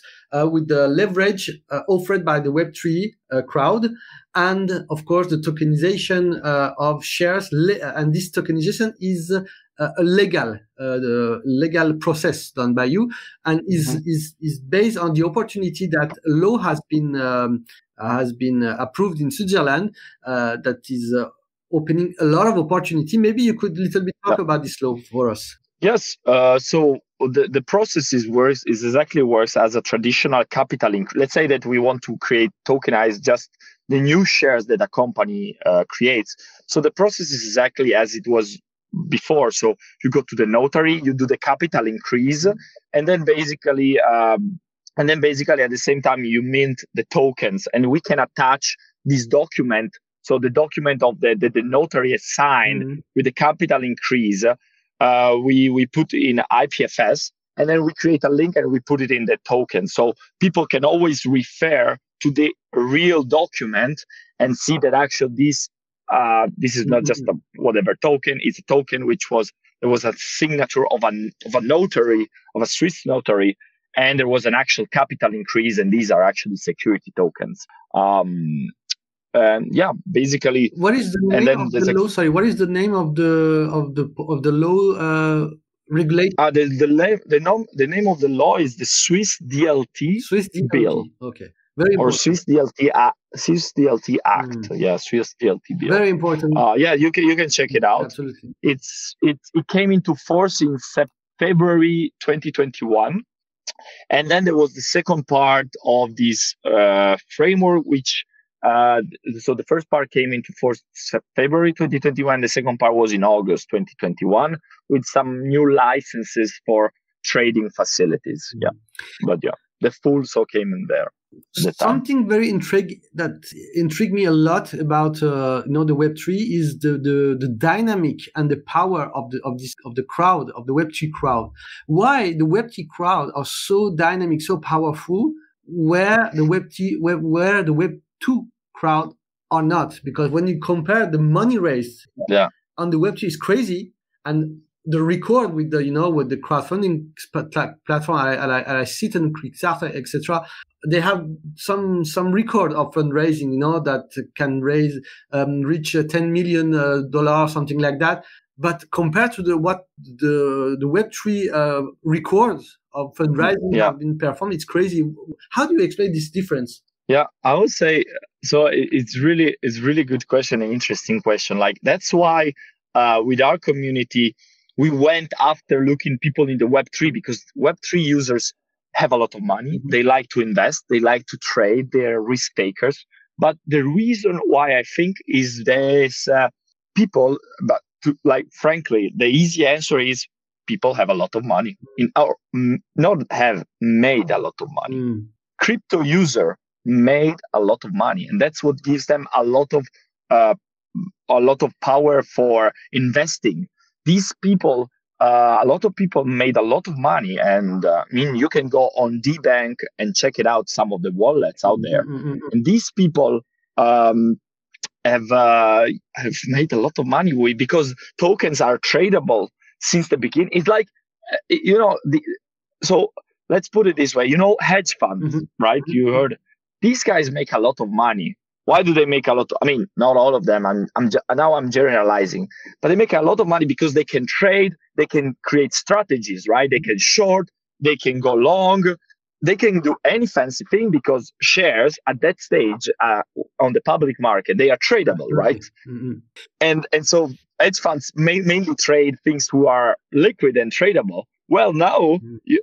with the leverage uh, offered by the Web3 uh, crowd, and of course the tokenization uh, of shares. And this tokenization is uh, a legal, uh, the legal process done by you, and is mm-hmm. is is based on the opportunity that law has been um, has been approved in Switzerland that is opening a lot of opportunity. Maybe you could a little bit talk yeah. about this law for us. Yes. so the, the process is worse is exactly worse as a traditional capital increase. Let's say that we want to create tokenize just the new shares that a company uh, creates. So the process is exactly as it was before. So you go to the notary, you do the capital increase, and then basically, um, and then basically at the same time you mint the tokens, and we can attach this document. So the document of the the, the notary is signed mm-hmm. with the capital increase uh, we we put in IPFS, and then we create a link and we put it in the token, so people can always refer to the real document and see that actually this uh, this is not just a whatever token; it's a token which was there was a signature of a of a notary of a Swiss notary, and there was an actual capital increase, and these are actually security tokens. Um, and yeah basically what is the name of the law? Sorry what is the name of the of the of the law uh regulate uh, the the, the, name the name of the law is the swiss dlt swiss DLT. bill. okay. Very or swiss dlt act swiss dlt act. Mm. yeah swiss dlt bill. Very important. Uh yeah you can you can check it out. Absolutely. It's it it came into force in february 2021 and then there was the second part of this uh, framework which uh, so the first part came into force February 2021. The second part was in August 2021 with some new licenses for trading facilities. Yeah, but yeah, the full so came in there. Something very intrigue that intrigued me a lot about uh, you know the Web three is the, the the dynamic and the power of the of this of the crowd of the Web three crowd. Why the Web three crowd are so dynamic, so powerful, where the Web three where, where the Web two crowd are not. Because when you compare the money raised yeah. on the web2 is crazy. And the record with the you know with the crowdfunding platform I, I, I sit and Kickstarter etc they have some some record of fundraising you know that can raise um, reach 10 million uh, dollars something like that. But compared to the what the the web3 uh, records of fundraising yeah. have been performed it's crazy. How do you explain this difference yeah, I would say so. It's really it's really good question, an interesting question. Like that's why uh, with our community we went after looking people in the Web three because Web three users have a lot of money. Mm-hmm. They like to invest. They like to trade. They're risk takers. But the reason why I think is there's uh, people, but to, like frankly, the easy answer is people have a lot of money in our not have made a lot of money. Mm. Crypto user made a lot of money. And that's what gives them a lot of uh, a lot of power for investing. These people uh, a lot of people made a lot of money. And uh, i mean you can go on DeBank and check it out some of the wallets out there. Mm-hmm. and these people um, have uh, have made a lot of money with because tokens are tradable since the beginning. It's like uh, you know the so let's put it this way. You know hedge funds mm-hmm. right? You mm-hmm. heard these guys make a lot of money. Why do they make a lot? Of, I mean, not all of them. I'm, I'm now I'm generalizing, but they make a lot of money because they can trade, they can create strategies, right? They can short, they can go long, they can do any fancy thing because shares at that stage uh, on the public market they are tradable, right? Mm-hmm. And and so hedge funds may, mainly trade things who are liquid and tradable. Well, now mm-hmm. you,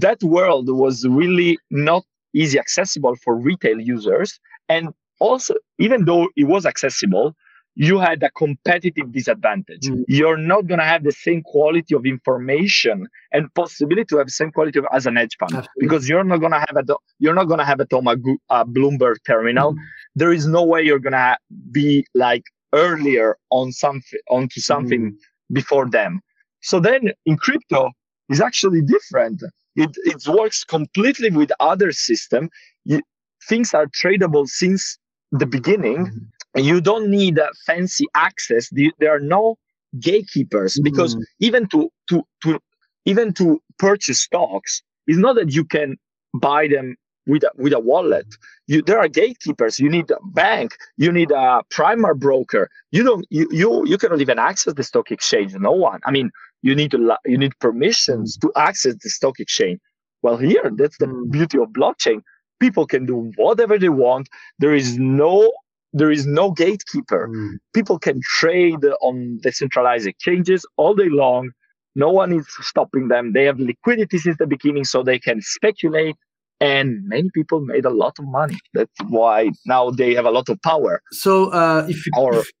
that world was really not easy accessible for retail users. And also, even though it was accessible, you had a competitive disadvantage. Mm. You're not going to have the same quality of information and possibility to have the same quality of, as an hedge fund Absolutely. because you're not going to have a you're not going to have it on a, a Bloomberg terminal. Mm. There is no way you're going to be like earlier on something onto something mm. before them. So then in crypto is actually different. It it works completely with other system. You, things are tradable since the beginning. Mm. You don't need a fancy access. There are no gatekeepers because mm. even to to to even to purchase stocks, it's not that you can buy them with a, with a wallet. You, there are gatekeepers. You need a bank. You need a primer broker. You don't. You you you cannot even access the stock exchange. No one. I mean, you need to you need permissions to access the stock exchange. Well, here that's the mm. beauty of blockchain. People can do whatever they want. There is no there is no gatekeeper. Mm. People can trade on decentralized exchanges all day long. No one is stopping them. They have liquidity since the beginning, so they can speculate and many people made a lot of money. That's why now they have a lot of power. So, uh, if you,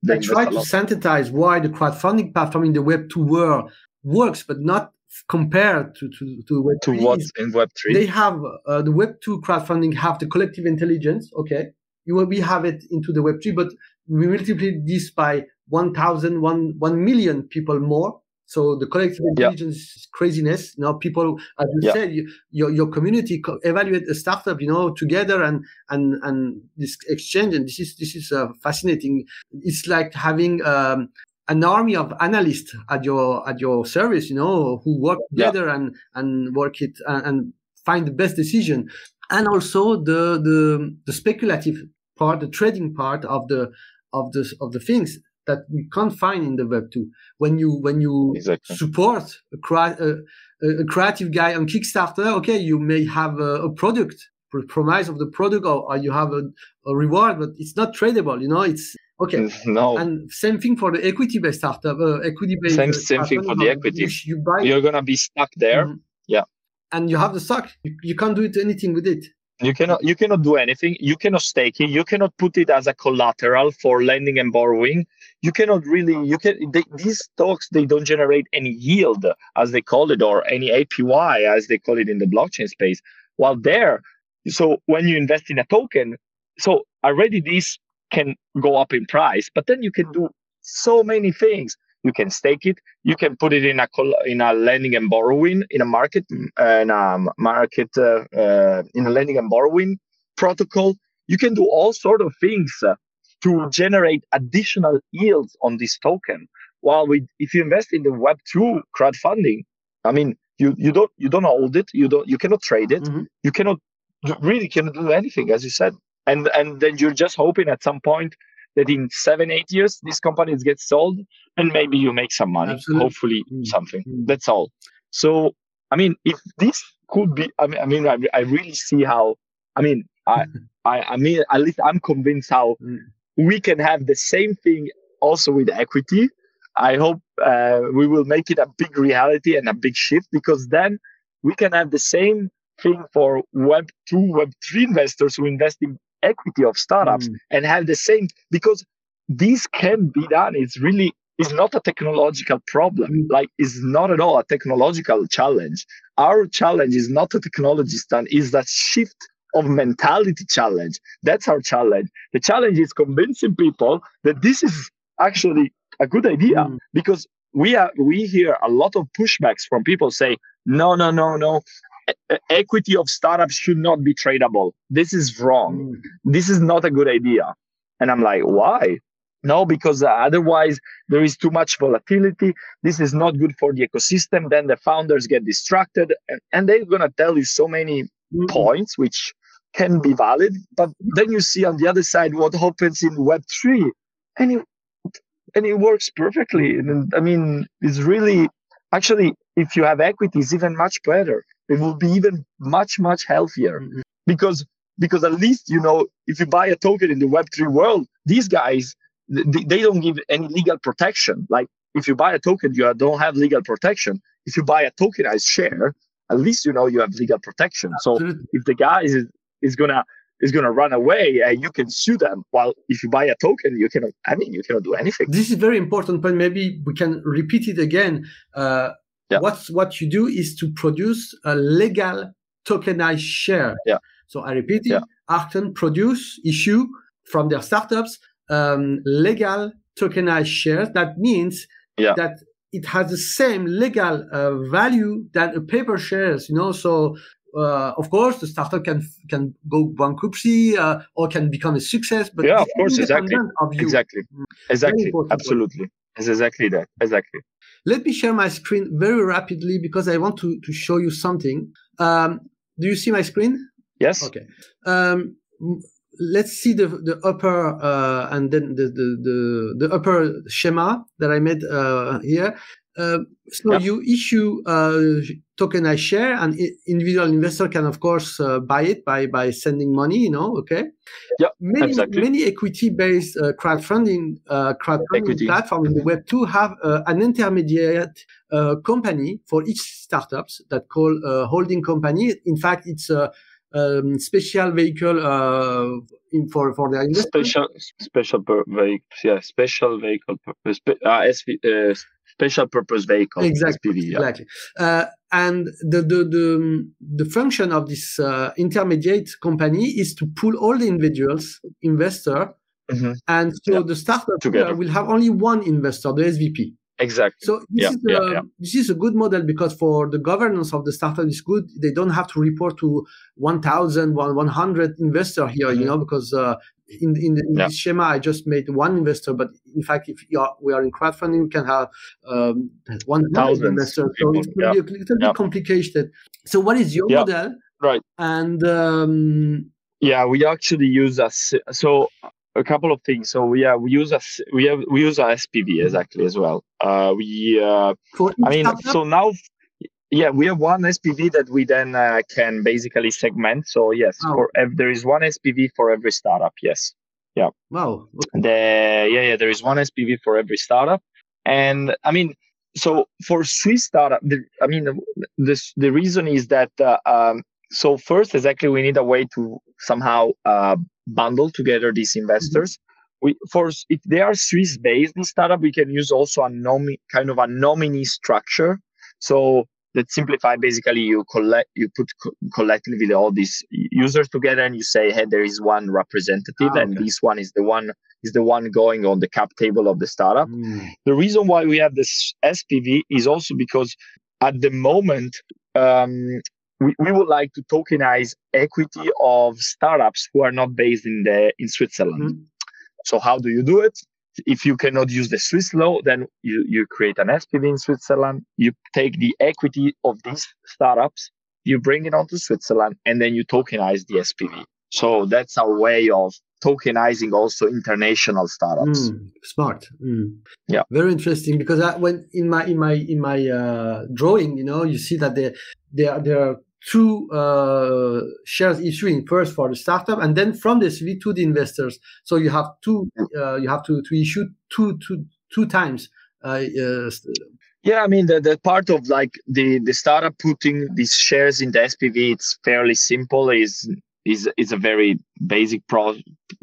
if try to synthesize why the crowdfunding platform in the Web two world works, but not compared to to, to Web to what in Web three, they have uh, the Web two crowdfunding have the collective intelligence. Okay, you will we have it into the Web three, but we multiply this by 1,000, 1, 1 million people more so the collective intelligence yeah. craziness. Now people, as you yeah. said, you, your your community co- evaluate a startup, you know, together and and and this exchange. And this is this is uh, fascinating. It's like having um, an army of analysts at your at your service, you know, who work together yeah. and and work it and, and find the best decision. And also the the the speculative part, the trading part of the of the of the things that we can't find in the web 2 when you when you exactly. support a, a, a, creative guy on kickstarter okay you may have a, a product promise of the product or, or you have a, reward but it's not tradable you know it's okay. No. And same thing for the equity based startup uh, equity based same, same thing for the equity. you, you buy you're gonna be stuck there. Mm-hmm. yeah. And you have the stock. You, you can't do it, anything with it you cannot you cannot do anything. You cannot stake it you cannot put it as a collateral for lending and borrowing. You cannot really you can they, these stocks they don't generate any yield as they call it or any apy as they call it in the blockchain space. While there so when you invest in a token so already this can go up in price but then you can do so many things you can stake it you can put it in a in a lending and borrowing in a market uh, in a market uh, uh, in a lending and borrowing protocol you can do all sort of things uh, to generate additional yields on this token. While we, if you invest in the Web two crowdfunding, I mean, you you don't you don't hold it, you don't you cannot trade it, mm-hmm. you cannot you really cannot do anything, as you said, and and then you're just hoping at some point that in seven eight years these companies get sold and maybe you make some money, Absolutely. hopefully mm-hmm. something. Mm-hmm. That's all. So I mean, if this could be, I mean, I mean, I, I really see how. I mean, I, I, I mean, at least I'm convinced how mm we can have the same thing also with equity. I hope uh, we will make it a big reality and a big shift because then we can have the same thing for Web two, Web three investors who invest in equity of startups mm. and have the same because this can be done. It's really it's not a technological problem. Mm. Like it's not at all a technological challenge. Our challenge is not a technology stand, is that shift of mentality challenge. That's our challenge. The challenge is convincing people that this is actually a good idea mm. because we are we hear a lot of pushbacks from people say no no no no equity of startups should not be tradable this is wrong mm. this is not a good idea and i'm like why no because uh, otherwise there is too much volatility this is not good for the ecosystem then the founders get distracted and, and they're going to tell you so many mm. points which can be valid. But then you see on the other side what happens in Web3, and it, and it works perfectly. And I mean, it's really actually, if you have equity, it's even much better. It will be even much, much healthier mm-hmm. because because at least you know if you buy a token in the Web3 world, these guys they, they don't give any legal protection. Like if you buy a token, you don't have legal protection. If you buy a tokenized share, at least you know you have legal protection. So if the guy is is gonna is gonna run away and you can sue them while if you buy a token you cannot i mean you cannot do anything this is very important point maybe we can repeat it again uh, yeah. what's what you do is to produce a legal tokenized share yeah so i repeat it yeah. Arcton produce issue from their startups um, legal tokenized shares, that means yeah. that it has the same legal uh, value than a paper shares. You know, so uh, of course the startup can can go bankruptcy uh, or can become a success. But yeah, of course, exactly, of exactly, Mm. exactly, absolutely. It's exactly that. Exactly. Let me share my screen very rapidly because I want to, to show you something. Um, do you see my screen? Yes. Okay. Um, let's see the the upper uh, and then the, the the the upper schema that I made uh, here. Uh, so you issue uh, tokenized share, and individual investor can of course uh, buy it by by sending money. You know, okay. Yeah, Many exactly. many equity based uh, crowdfunding uh, crowdfunding Equity. platform in the web two have uh, an intermediate uh, company for each startups that call uh, holding company. In fact, it's a um, special vehicle uh, in, for for investors. Special, special per- vehicle. Yeah, special vehicle. uh, SV, uh, special purpose vehicle. Exactly, SPV, yeah. exactly. Uh, and the the the the function of this uh, intermediate company is to pull all the individuals investor, Mhm. and so Yeah, the startup together. will have only one investor, the SVP. Exactly. So this Yeah, is yeah, a, yeah. this is a good model because for the governance of the startup is good. They don't have to report to 1,000, 100 investor here, you Mhm. know, because uh, in in, the, in Yeah. this schema I just made one investor, but in fact, if you are, we are in crowdfunding, we can have um, 100 Thousands investors. So people, it will be a little yeah. bit complicated. So what is your Yeah. model? Right. And um, Yeah, we actually use a so a couple of things. So yeah, we use a we have we use a SPV exactly as well. Uh, we uh, I mean, startup, so now, yeah, we have one SPV that we then uh, can basically segment. So yes, Oh. for ev- there is one SPV for every startup. Yes, wow. Okay. the yeah yeah there is one SPV for every startup, and I mean, so for Swiss startup, the, I mean, this the reason is that uh, um, so first exactly we need a way to somehow uh, bundle together these investors. We for if they are Swiss based startup, we can use also a nomi kind of a nominee structure. So that simplify basically you collect you put co- collectively all these users together and you say hey there is one representative Ah, and okay. this one is the one is the one going on the cap table of the startup Mm. the reason why we have this SPV is also because at the moment um, we, we would like to tokenize equity of startups who are not based in the in Switzerland. Mhm. So how do you do it? If you cannot use the Swiss law, then you, you create an SPV in Switzerland. You take the equity of these startups, you bring it onto Switzerland, and then you tokenize the SPV. So that's our way of tokenizing also international startups. Mm, smart. Mm. Yeah. Very interesting because I, when in my in my in my uh, drawing, you know, you see that there there there are two uh, shares issuing first for the startup and then from the CV to the investors. So you have two uh, you have to to issue two two two times. Uh, uh, Yeah, I mean the, the part of like the the startup putting these shares in the SPV, it's fairly simple. is is is a very basic pro.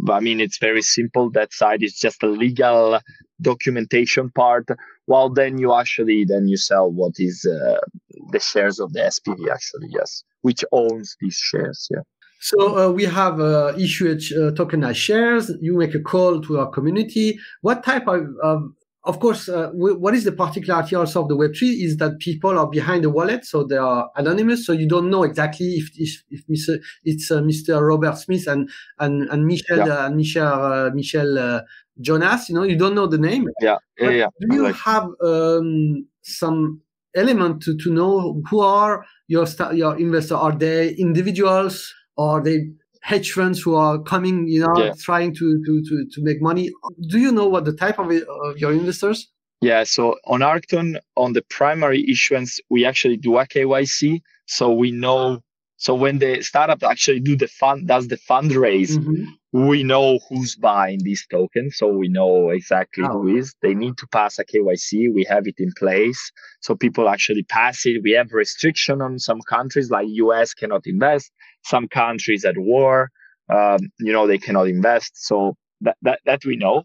I mean, it's very simple. That side is just a legal documentation part. While then you actually then you sell what is uh, the shares of the SPV actually. Yes, which owns these shares. Yeah. So uh, we have uh, issued uh, tokenized shares. You make a call to our community. What type of, of of course, uh, w- what is the particularity also of the Web3 is that people are behind the wallet, so they are anonymous. So you don't know exactly if if, if Mr. it's uh, Mr. Robert Smith and and and Michel uh, Michel uh, Michel uh, Jonas. You know, you don't know the name. Yeah. Yeah. Yeah. Do you Like- have um, some element to, to know who are your your investor? Are they individuals? Or are they hedge funds who are coming, you know, Yeah. trying to, to, to, to make money? Do you know what the type of, of your investors? Yeah, so on Arcton, on the primary issuance, we actually do a KYC. So we know, so when the startup actually do the fund, does the fundraise, Mhm. We know who's buying these tokens. So we know exactly Oh. who is. They need to pass a KYC. We have it in place. So people actually pass it. We have restriction on some countries like US cannot invest. Some countries at war, um, you know, they cannot invest. So that, that, that we know.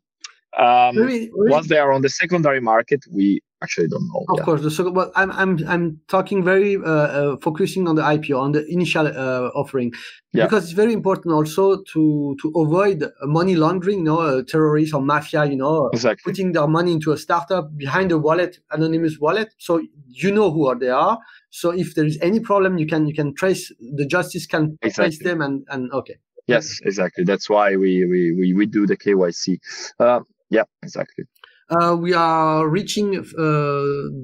Um, Maybe- maybe- once they are on the secondary market, we actually don't know. Of yeah. course. So, well, I'm I'm I'm talking very uh, uh, focusing on the IPO on the initial uh, offering Yeah. because it's very important also to to avoid money laundering, you know, uh, terrorists or mafia, you know, Exactly. putting their money into a startup behind a wallet, anonymous wallet. So you know who they are. So if there is any problem, you can you can trace the justice can trace them and and okay. Yes, exactly. That's why we we we, we do the KYC. Uh, yeah, exactly. Uh, we are reaching uh,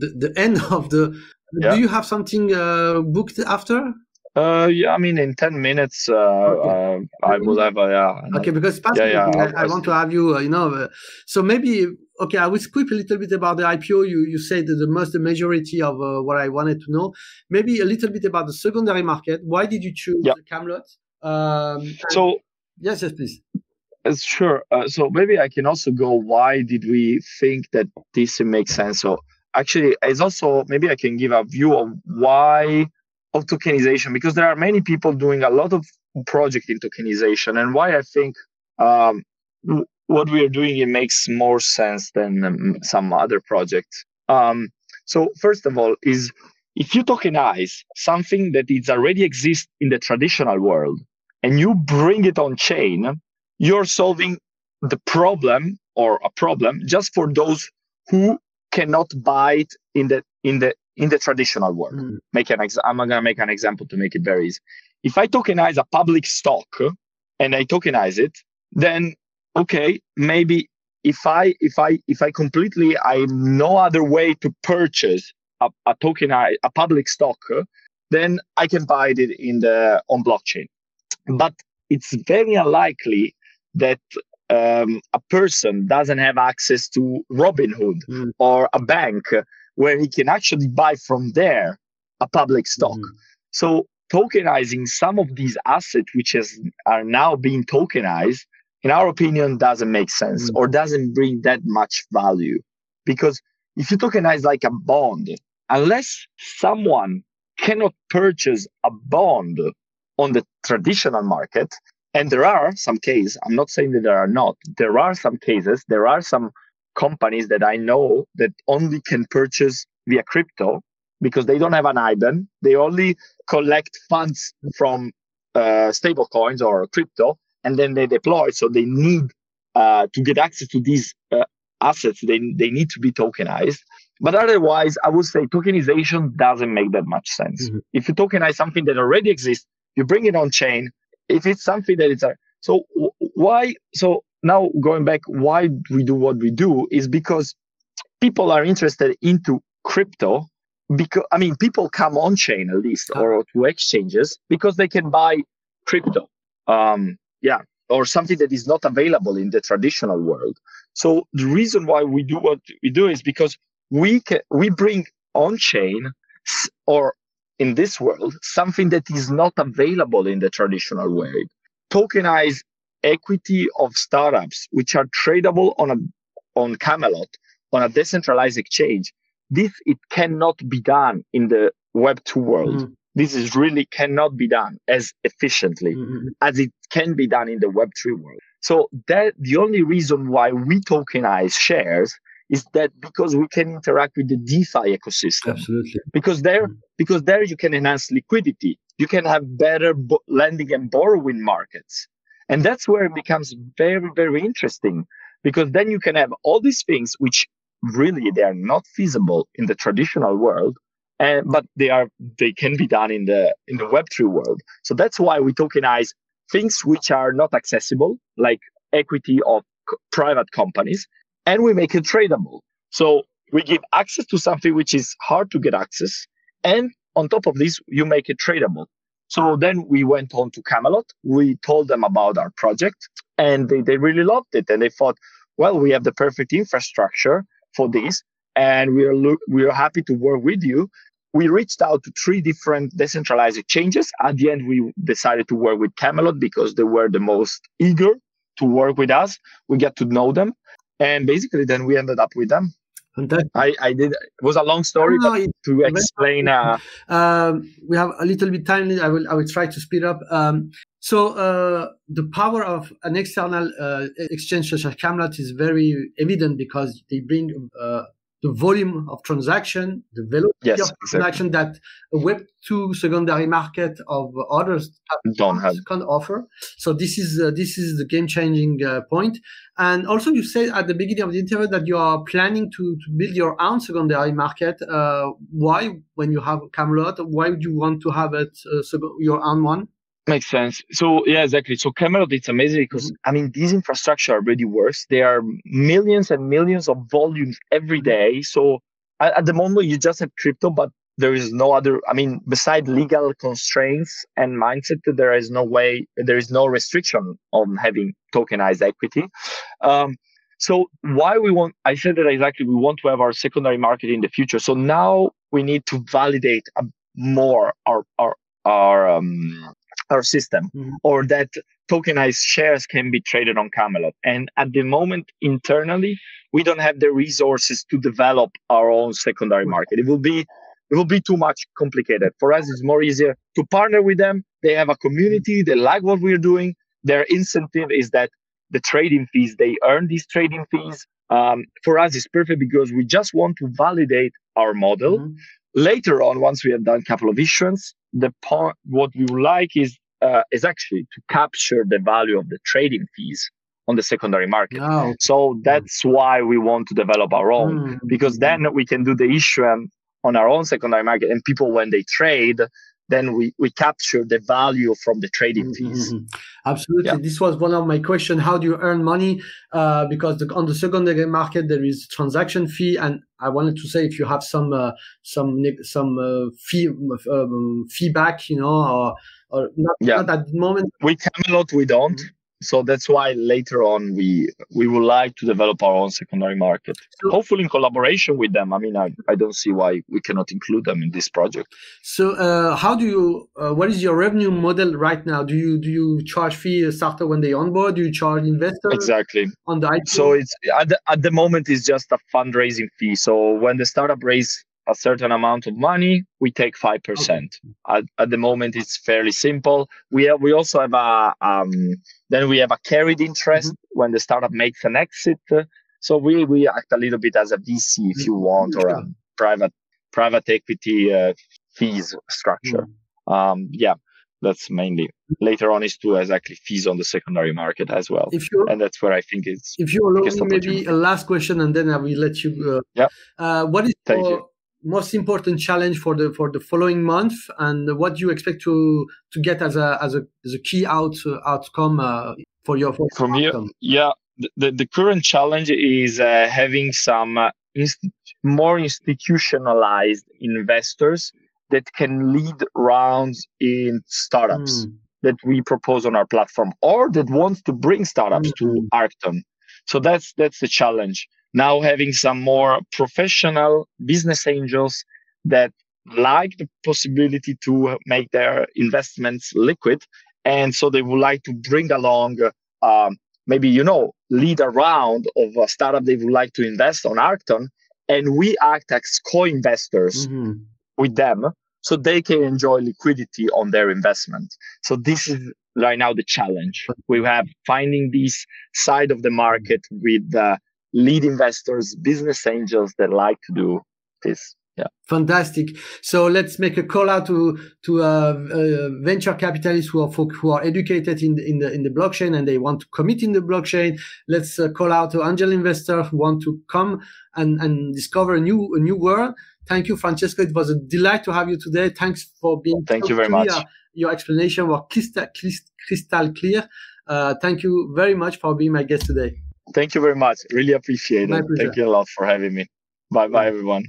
the, the end of the. Yeah. Do you have something uh, booked after? Uh, yeah, I mean, in ten minutes, uh, uh I will have a yeah. Okay, because it's Yeah, yeah. I, I want to have you, uh, you know, uh, so maybe, okay, I will skip a little bit about the IPO. You you said the most, the majority of uh, what I wanted to know. Maybe a little bit about the secondary market. Why did you choose Yeah. Camelot? Um, So yes, yes, please. Uh, sure. Uh, so maybe I can also go. Why did we think that this makes sense? So actually, it's also maybe I can give a view of why of tokenization because there are many people doing a lot of project in tokenization, and why I think um, what we are doing it makes more sense than um, some other projects. Um, so first of all, is if you tokenize something that is already exists in the traditional world and you bring it on chain you're solving the problem or a problem just for those who cannot buy it in the in the in the traditional world. Mm. Make an ex- I'm gonna make an example to make it very easy. If I tokenize a public stock and I tokenize it, then okay, maybe if I if I if I completely I have no other way to purchase a, a token a public stock, then I can buy it in the on blockchain. But it's very unlikely that um, a person doesn't have access to Robinhood Mm. or a bank where he can actually buy from there a public stock. Mm. So tokenizing some of these assets, which is, are now being tokenized, in our opinion, doesn't make sense Mm. or doesn't bring that much value. Because if you tokenize like a bond, unless someone cannot purchase a bond on the traditional market, and there are some cases, I'm not saying that there are not, there are some cases, there are some companies that I know that only can purchase via crypto because they don't have an IBAN. They only collect funds from uh, stable coins or crypto and then they deploy. So they need uh, to get access to these uh, assets, they, they need to be tokenized. But otherwise, I would say tokenization doesn't make that much sense. Mhm. If you tokenize something that already exists, you bring it on chain. If it's something that is a so why so now going back why we do what we do is because people are interested into crypto because I mean people come on chain at least or to exchanges because they can buy crypto. Um yeah, or something that is not available in the traditional world. So the reason why we do what we do is because we can we bring on chain or in this world something that is not available in the traditional world. Tokenize equity of startups which are tradable on a on Camelot on a decentralized exchange. This it cannot be done in the Web two world. Mm. This is really cannot be done as efficiently Mm, as it can be done in the Web3 world. So that the only reason why we tokenize shares is that because we can interact with the DeFi ecosystem. Absolutely. Because there, Mm. because there you can enhance liquidity. You can have better bo- lending and borrowing markets. And that's where it becomes very, very interesting because then you can have all these things which really they are not feasible in the traditional world and but they are they can be done in the in the web3 world so that's why we tokenize things which are not accessible like equity of private companies and we make it tradable. So we give access to something which is hard to get access and on top of this you make it tradable. So then we went on to camelot. We told them about our project and they, they really loved it. And they thought well we have the perfect infrastructure for this and we are look we are happy to work with you. We reached out to three different decentralized exchanges. At the end we decided to work with camelot because they were the most eager to work with us. We get to know them and basically then we ended up with them Fantastic. i i did it was a long story No, but it- to explain uh um, we have a little bit time. I will I will try to speed up. Um, so uh, the power of an external uh, exchange such as Camelot is very evident because they bring uh, the volume of transaction, the velocity yes, of exactly. transaction that a Web two secondary market of others don't have can offer. So this is uh, this is the game changing uh, point. And also, you said at the beginning of the interview that you are planning to, to build your own secondary market. Uh, why, when you have Camelot, why would you want to have it uh, your own one? Makes sense. So yeah, exactly. So Camelot, it's amazing because I mean, these infrastructure already works. There are millions and millions of volumes every day. So at, at the moment, you just have crypto, but there is no other. I mean, beside legal constraints and mindset, there is no way, there is no restriction on having tokenized equity. Um, so why we want? I said that exactly. We want to have our secondary market in the future. So now we need to validate more our our our um, our system mm-hmm. or that tokenized shares can be traded on Camelot. And at the moment, internally, we don't have the resources to develop our own secondary market. It will be it will be too much complicated. For us, it's more easier to partner with them. They have a community. They like what we're doing. Their incentive is that the trading fees, they earn these trading fees. Um, for us, it's perfect because we just want to validate our model. Mm-hmm. Later on, once we have done a couple of issuance, the point what we would like is uh, is actually to capture the value of the trading fees on the secondary market. So that's why we want to develop our own mm. because then we can do the issuance on our own secondary market and people when they trade then we, we capture the value from the trading fees. Mm-hmm. Absolutely. Yeah. This was one of my questions. How do you earn money? Uh, because the, on the secondary market, there is transaction fee. And I wanted to say, if you have some, uh, some, some uh, fee, um, feedback, you know, or, or not, yeah. not at the moment. We Camelot, we don't. Mm-hmm so that's why later on we we would like to develop our own secondary market. So, hopefully in collaboration with them. I mean I, I don't see why we cannot include them in this project. So uh, how do you uh, what is your revenue model right now? Do you do you charge fee starter when they onboard? Do you charge investors exactly. on the so it's at the, at the moment it's just a fundraising fee. So when the startup raise a certain amount of money, we take 5%. Okay. At, at the moment, it's fairly simple. We have, we also have a, um, then we have a carried interest mm-hmm. when the startup makes an exit. So we, we act a little bit as a VC if you want, or a private, private equity uh, fees structure. Mm-hmm. Um, yeah, that's mainly later on is to exactly fees on the secondary market as well. And that's where I think it's. If you allow me, maybe a last question, and then I will let you. Uh, yeah. Uh, what is Thank your, you most important challenge for the for the following month and what do you expect to to get as a as a as a key out uh, outcome uh, for your for from here yeah the, the current challenge is uh, having some uh, inst- more institutionalized investors that can lead rounds in startups mm. that we propose on our platform or that wants to bring startups mm-hmm. to Arcton so that's that's the challenge now having some more professional business angels that like the possibility to make their investments liquid. And so they would like to bring along um, maybe you know lead a round of a startup they would like to invest on arcton. And we act as co-investors mm-hmm. with them so they can enjoy liquidity on their investment. So this is right now the challenge. We have finding this side of the market with uh, lead investors, business angels that like to do this. Yeah. Fantastic. So let's make a call out to to uh, uh, venture capitalists who are folk who are educated in the, in the in the blockchain and they want to commit in the blockchain. Let's uh, call out to angel investors who want to come and and discover a new a new world. Thank you, Francesco. It was a delight to have you today. Thanks for being. Thank so you very clear. much. Your explanation was crystal, crystal clear. Uh, thank you very much for being my guest today. Thank you very much. Really appreciate it. Thank you a lot for having me. Bye bye, everyone.